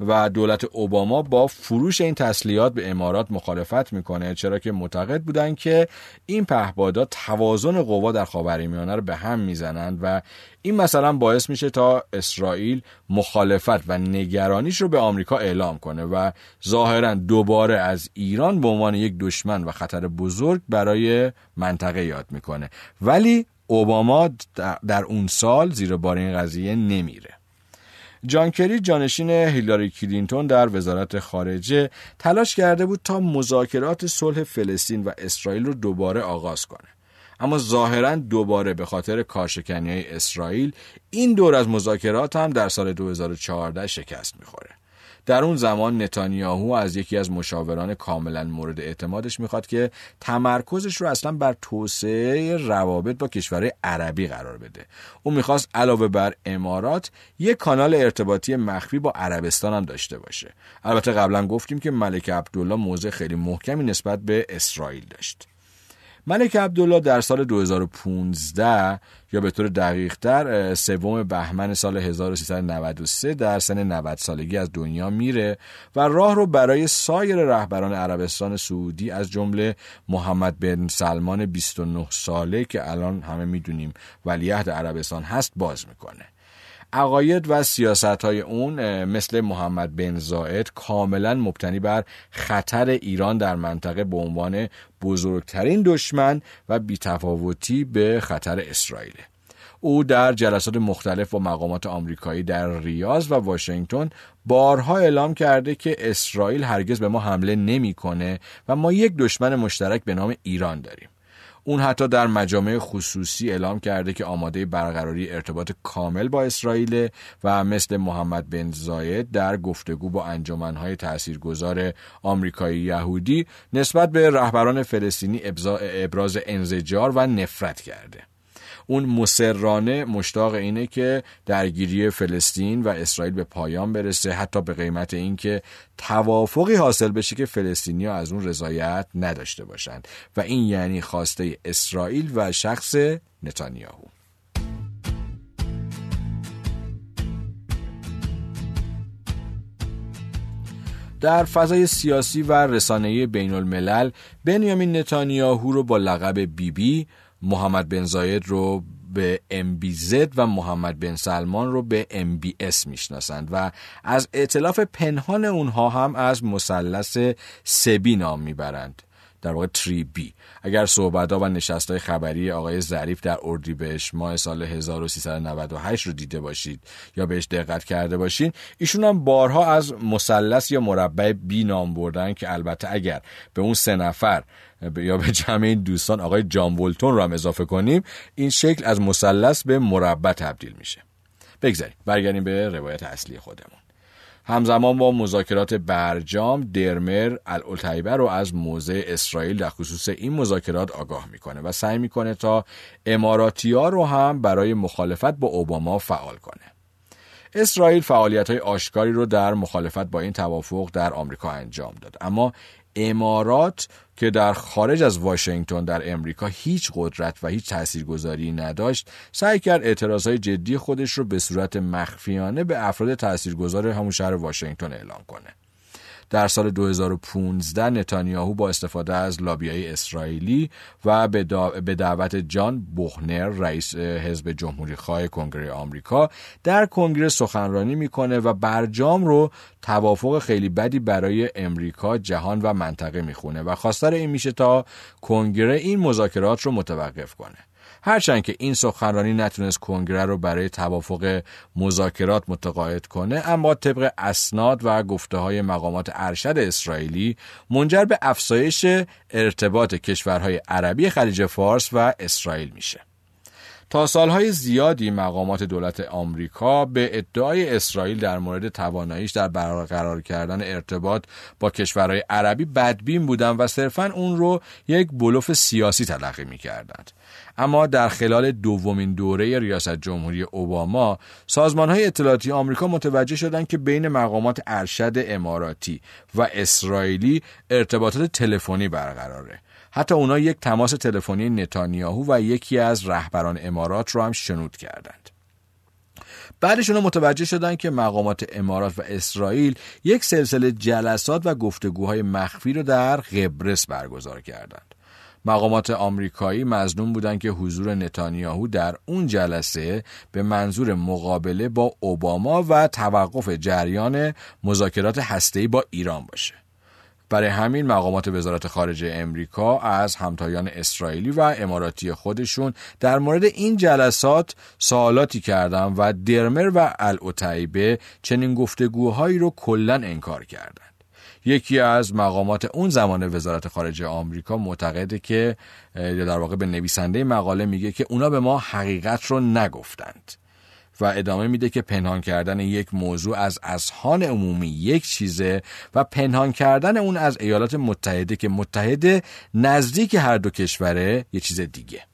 و دولت اوباما با فروش این تسلیحات به امارات مخالفت می‌کنه چرا که معتقد بودن که این پهپادها توازن قوا در خاورمیانه رو به هم می‌زنند و این مثلا باعث میشه تا اسرائیل مخالفت و نگرانیش رو به آمریکا اعلام کنه و ظاهرا دوباره از ایران به عنوان یک دشمن و خطر بزرگ برای منطقه یاد می‌کنه. ولی اوباما در اون سال زیر بار این قضیه نمیره. جان کری جانشین هیلاری کلینتون در وزارت خارجه تلاش کرده بود تا مذاکرات صلح فلسطین و اسرائیل رو دوباره آغاز کنه. اما ظاهرا دوباره به خاطر کارشکنی های اسرائیل این دور از مذاکرات هم در سال 2014 شکست می‌خوره. در اون زمان نتانیاهو از یکی از مشاوران کاملا مورد اعتمادش می‌خواد که تمرکزش رو اصلا بر توسعه روابط با کشورهای عربی قرار بده. او می‌خواست علاوه بر امارات یک کانال ارتباطی مخفی با عربستان هم داشته باشه. البته قبلا گفتیم که ملک عبدالله موضع خیلی محکمی نسبت به اسرائیل داشت. ملک عبدالله در سال 2015 یا به طور دقیق در سوم بهمن سال 1393 در سن 90 سالگی از دنیا میره و راه رو برای سایر رهبران عربستان سعودی از جمله محمد بن سلمان 29 ساله که الان همه می‌دونیم ولیعهد عربستان هست باز می‌کنه. عقاید و سیاست های اون مثل محمد بن زاید کاملا مبتنی بر خطر ایران در منطقه به عنوان بزرگترین دشمن و بیتفاوتی به خطر اسرائیل. او در جلسات مختلف با مقامات آمریکایی در ریاض و واشنگتن بارها اعلام کرده که اسرائیل هرگز به ما حمله نمی‌کنه و ما یک دشمن مشترک به نام ایران داریم. اون حتی در مجامع خصوصی اعلام کرده که آماده برقراری ارتباط کامل با اسرائیل و مثل محمد بن زاید در گفتگو با انجمنهای تاثیرگذار آمریکایی یهودی نسبت به رهبران فلسطینی ابراز انزجار و نفرت کرده. اون مسررانه مشتاق اینه که درگیری فلسطین و اسرائیل به پایان برسه حتی به قیمت اینکه توافقی حاصل بشه که فلسطینی ها از اون رضایت نداشته باشند. و این یعنی خواسته اسرائیل و شخص نتانیاهو. در فضای سیاسی و رسانه‌ای بین الملل بنیامین نتانیاهو رو با لقب بیبی بی محمد بن زاید رو به MBZ و محمد بن سلمان رو به MBS می‌شناسند و از اعتلاف پنهان اونها هم از مثلث سبی نام می‌برند. در واقع 3B اگر صحبت و نشست های خبری آقای ظریف در اردیبهشت ماه سال 1398 رو دیده باشید یا بهش دقت کرده باشید ایشون هم بارها از مثلث یا مربع بی نام بردن که البته اگر به اون سه نفر یا به جمع این دوستان آقای جان ولتون رو هم اضافه کنیم این شکل از مثلث به مربع تبدیل میشه. بگذاریم. برگردیم به روایت اصلی خودمون. همزمان با مذاکرات برجام درمر الالطیبه رو از موضع اسرائیل در خصوص این مذاکرات آگاه می‌کنه و سعی می‌کنه تا اماراتی ها رو هم برای مخالفت با اوباما فعال کنه. اسرائیل فعالیت های آشکاری رو در مخالفت با این توافق در آمریکا انجام داد. اما امارات که در خارج از واشنگتن در امریکا هیچ قدرت و هیچ تاثیرگذاری نداشت سعی کرد اعتراضهای جدی خودش رو به صورت مخفیانه به افراد تاثیرگذار همون شهر واشنگتن اعلام کنه. در سال 2015 نتانیاهو با استفاده از لابیای اسرائیلی و به دعوت جان بوخنر رئیس حزب جمهوری خواه کنگره آمریکا در کنگره سخنرانی می‌کنه و برجام رو توافق خیلی بدی برای امریکا جهان و منطقه می‌خونه و خواستار این میشه تا کنگره این مذاکرات رو متوقف کنه. هرچند که این سخنرانی نتونست کنگره رو برای توافق مذاکرات متقاعد کنه اما طبق اسناد و گفته های مقامات ارشد اسرائیلی منجر به افزایش ارتباط کشورهای عربی خلیج فارس و اسرائیل میشه تا سالهای زیادی مقامات دولت آمریکا به ادعای اسرائیل در مورد تواناییش در برقرار کردن ارتباط با کشورهای عربی بدبین بودند و صرفا اون رو یک بلوف سیاسی تلقی می‌کردند. اما در خلال دومین دوره ریاست جمهوری اوباما سازمان های اطلاعاتی آمریکا متوجه شدند که بین مقامات ارشد اماراتی و اسرائیلی ارتباطات تلفنی برقراره حتی اونا یک تماس تلفنی نتانیاهو و یکی از رهبران امارات رو هم شنود کردند بعدش اونا متوجه شدن که مقامات امارات و اسرائیل یک سلسله جلسات و گفتگوهای مخفی رو در قبرس برگزار کردند. مقامات آمریکایی مزنون بودند که حضور نتانیاهو در اون جلسه به منظور مقابله با اوباما و توقف جریان مذاکرات هسته‌ای با ایران باشه. برای همین مقامات وزارت خارجه امریکا از همتایان اسرائیلی و اماراتی خودشون در مورد این جلسات سوالاتی کردن و درمر و العتیبه چنین گفتگوهایی رو کلا انکار کردند. یکی از مقامات اون زمان وزارت خارجه آمریکا معتقده که در واقع به نویسنده مقاله میگه که اونا به ما حقیقت رو نگفتند و ادامه میده که پنهان کردن یک موضوع از اذهان عمومی یک چیزه و پنهان کردن اون از ایالات متحده که متحده نزدیک هر دو کشوره یه چیز دیگه.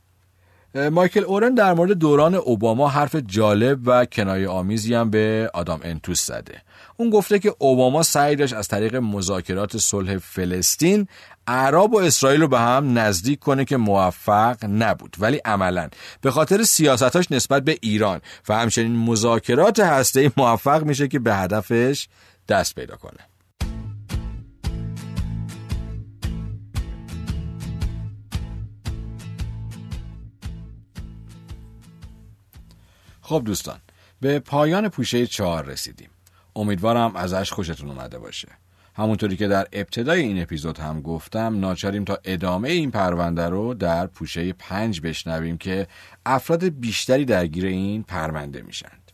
مایکل اورن در مورد دوران اوباما حرف جالب و کنایه آمیزی هم به آدام انتوس زده. اون گفته که اوباما سعی داشت از طریق مذاکرات صلح فلسطین عرب و اسرائیل رو به هم نزدیک کنه که موفق نبود. ولی عملا به خاطر سیاستاش نسبت به ایران و همچنین مذاکرات هسته موفق میشه که به هدفش دست پیدا کنه. خب دوستان به پایان پوشه چهار رسیدیم. امیدوارم ازش خوشتون اومده باشه. همونطوری که در ابتدای این اپیزود هم گفتم ناچاریم تا ادامه این پرونده رو در پوشه پنج بشنویم که افراد بیشتری درگیر این پرونده میشند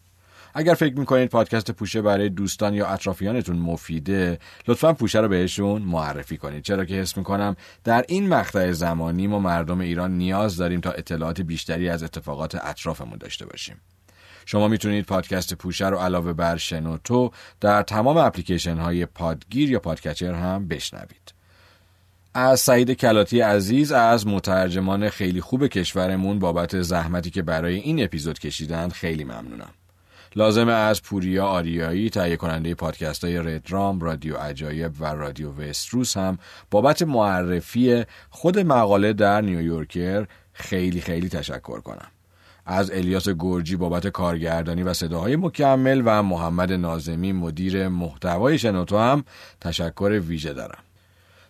اگر فکر می‌کنید پادکست پوشه برای دوستان یا اطرافیانتون مفیده لطفا پوشه رو بهشون معرفی کنید. چرا که حس می‌کنم در این مقطع زمانی ما مردم ایران نیاز داریم تا اطلاعات بیشتری از اتفاقات اطرافمون داشته باشیم. شما می‌تونید پادکست پوشه رو علاوه بر شنوتو در تمام اپلیکیشن های پادگیر یا podcatcher هم بشنوید. از سعید کلاتی عزیز از مترجمان خیلی خوب کشورمون بابت زحمتی که برای این اپیزود کشیدند خیلی ممنونم. لازمه از پوریا آریایی تهیه کننده پادکست های ردرام، رادیو عجایب و رادیو وستروس هم بابت معرفی خود مقاله در نیویورکر خیلی خیلی تشکر کنم. از الیاس گرجی بابت کارگردانی و صداهای مکمل و محمد نازمی مدیر محتوای شنوتو هم تشکر ویژه دارم.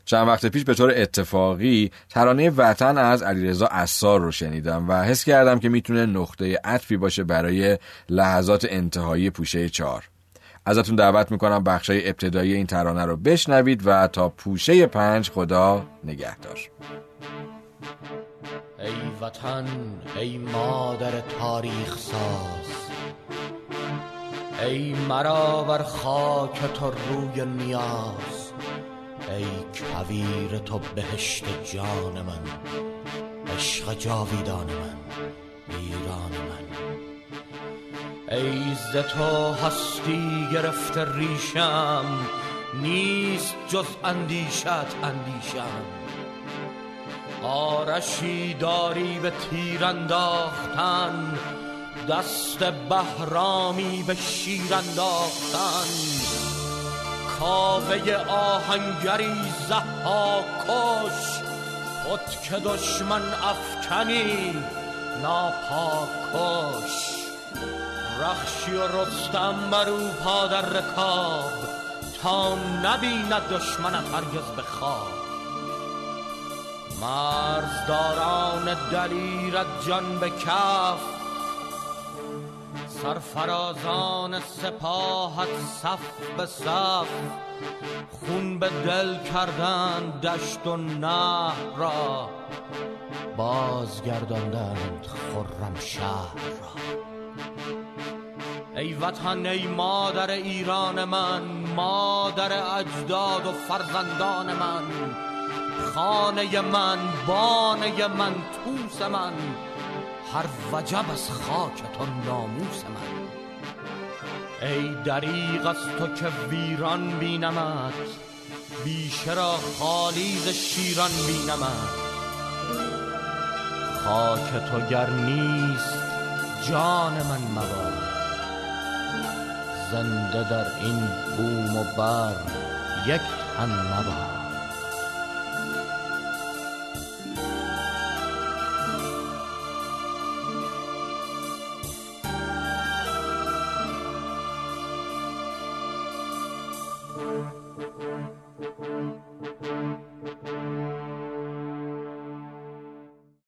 چند وقت پیش به طور اتفاقی ترانه وطن از علیرضا اسار رو شنیدم و حس کردم که می‌تونه نقطه عطفی باشه برای لحظات انتهایی پوشه چهار. ازتون دعوت می‌کنم بخشای ابتدایی این ترانه رو بشنوید و تا پوشه پنج خدا نگهدار. ای وطن ای مادر تاریخ ساز. ای مرا بر خاک تو روی نیاز. ای کویر تو بهشت جان من. عشق جاویدان من ایران من. ای ز تو هستی گرفته ریشم نیست جز اندیشت اندیشم. آرشی داری به تیر انداختن دست بهرامی به شیر انداختن. کاوه آهنگری زها کش خود که دشمن افکنی ناپاک کش رخشی و رستم برو پا در رکاب تا نبیند دشمنت هرگز به مرزداران دلیرت جان به کف سرفرازان سپاهت صف به صف خون به دل کردن دشت و نهر را بازگرداندند خرم شهر را. ای وطن ای مادر ایران من مادر اجداد و فرزندان من خانه من بانه من توس من. هر وجب از خاک تو ناموس من. ای دریغ از تو که ویران بینمت بیشه را خالیز شیران بینمت خاک تو گر نیست جان من مباد. زنده در این بوم و بر یک تن مباد.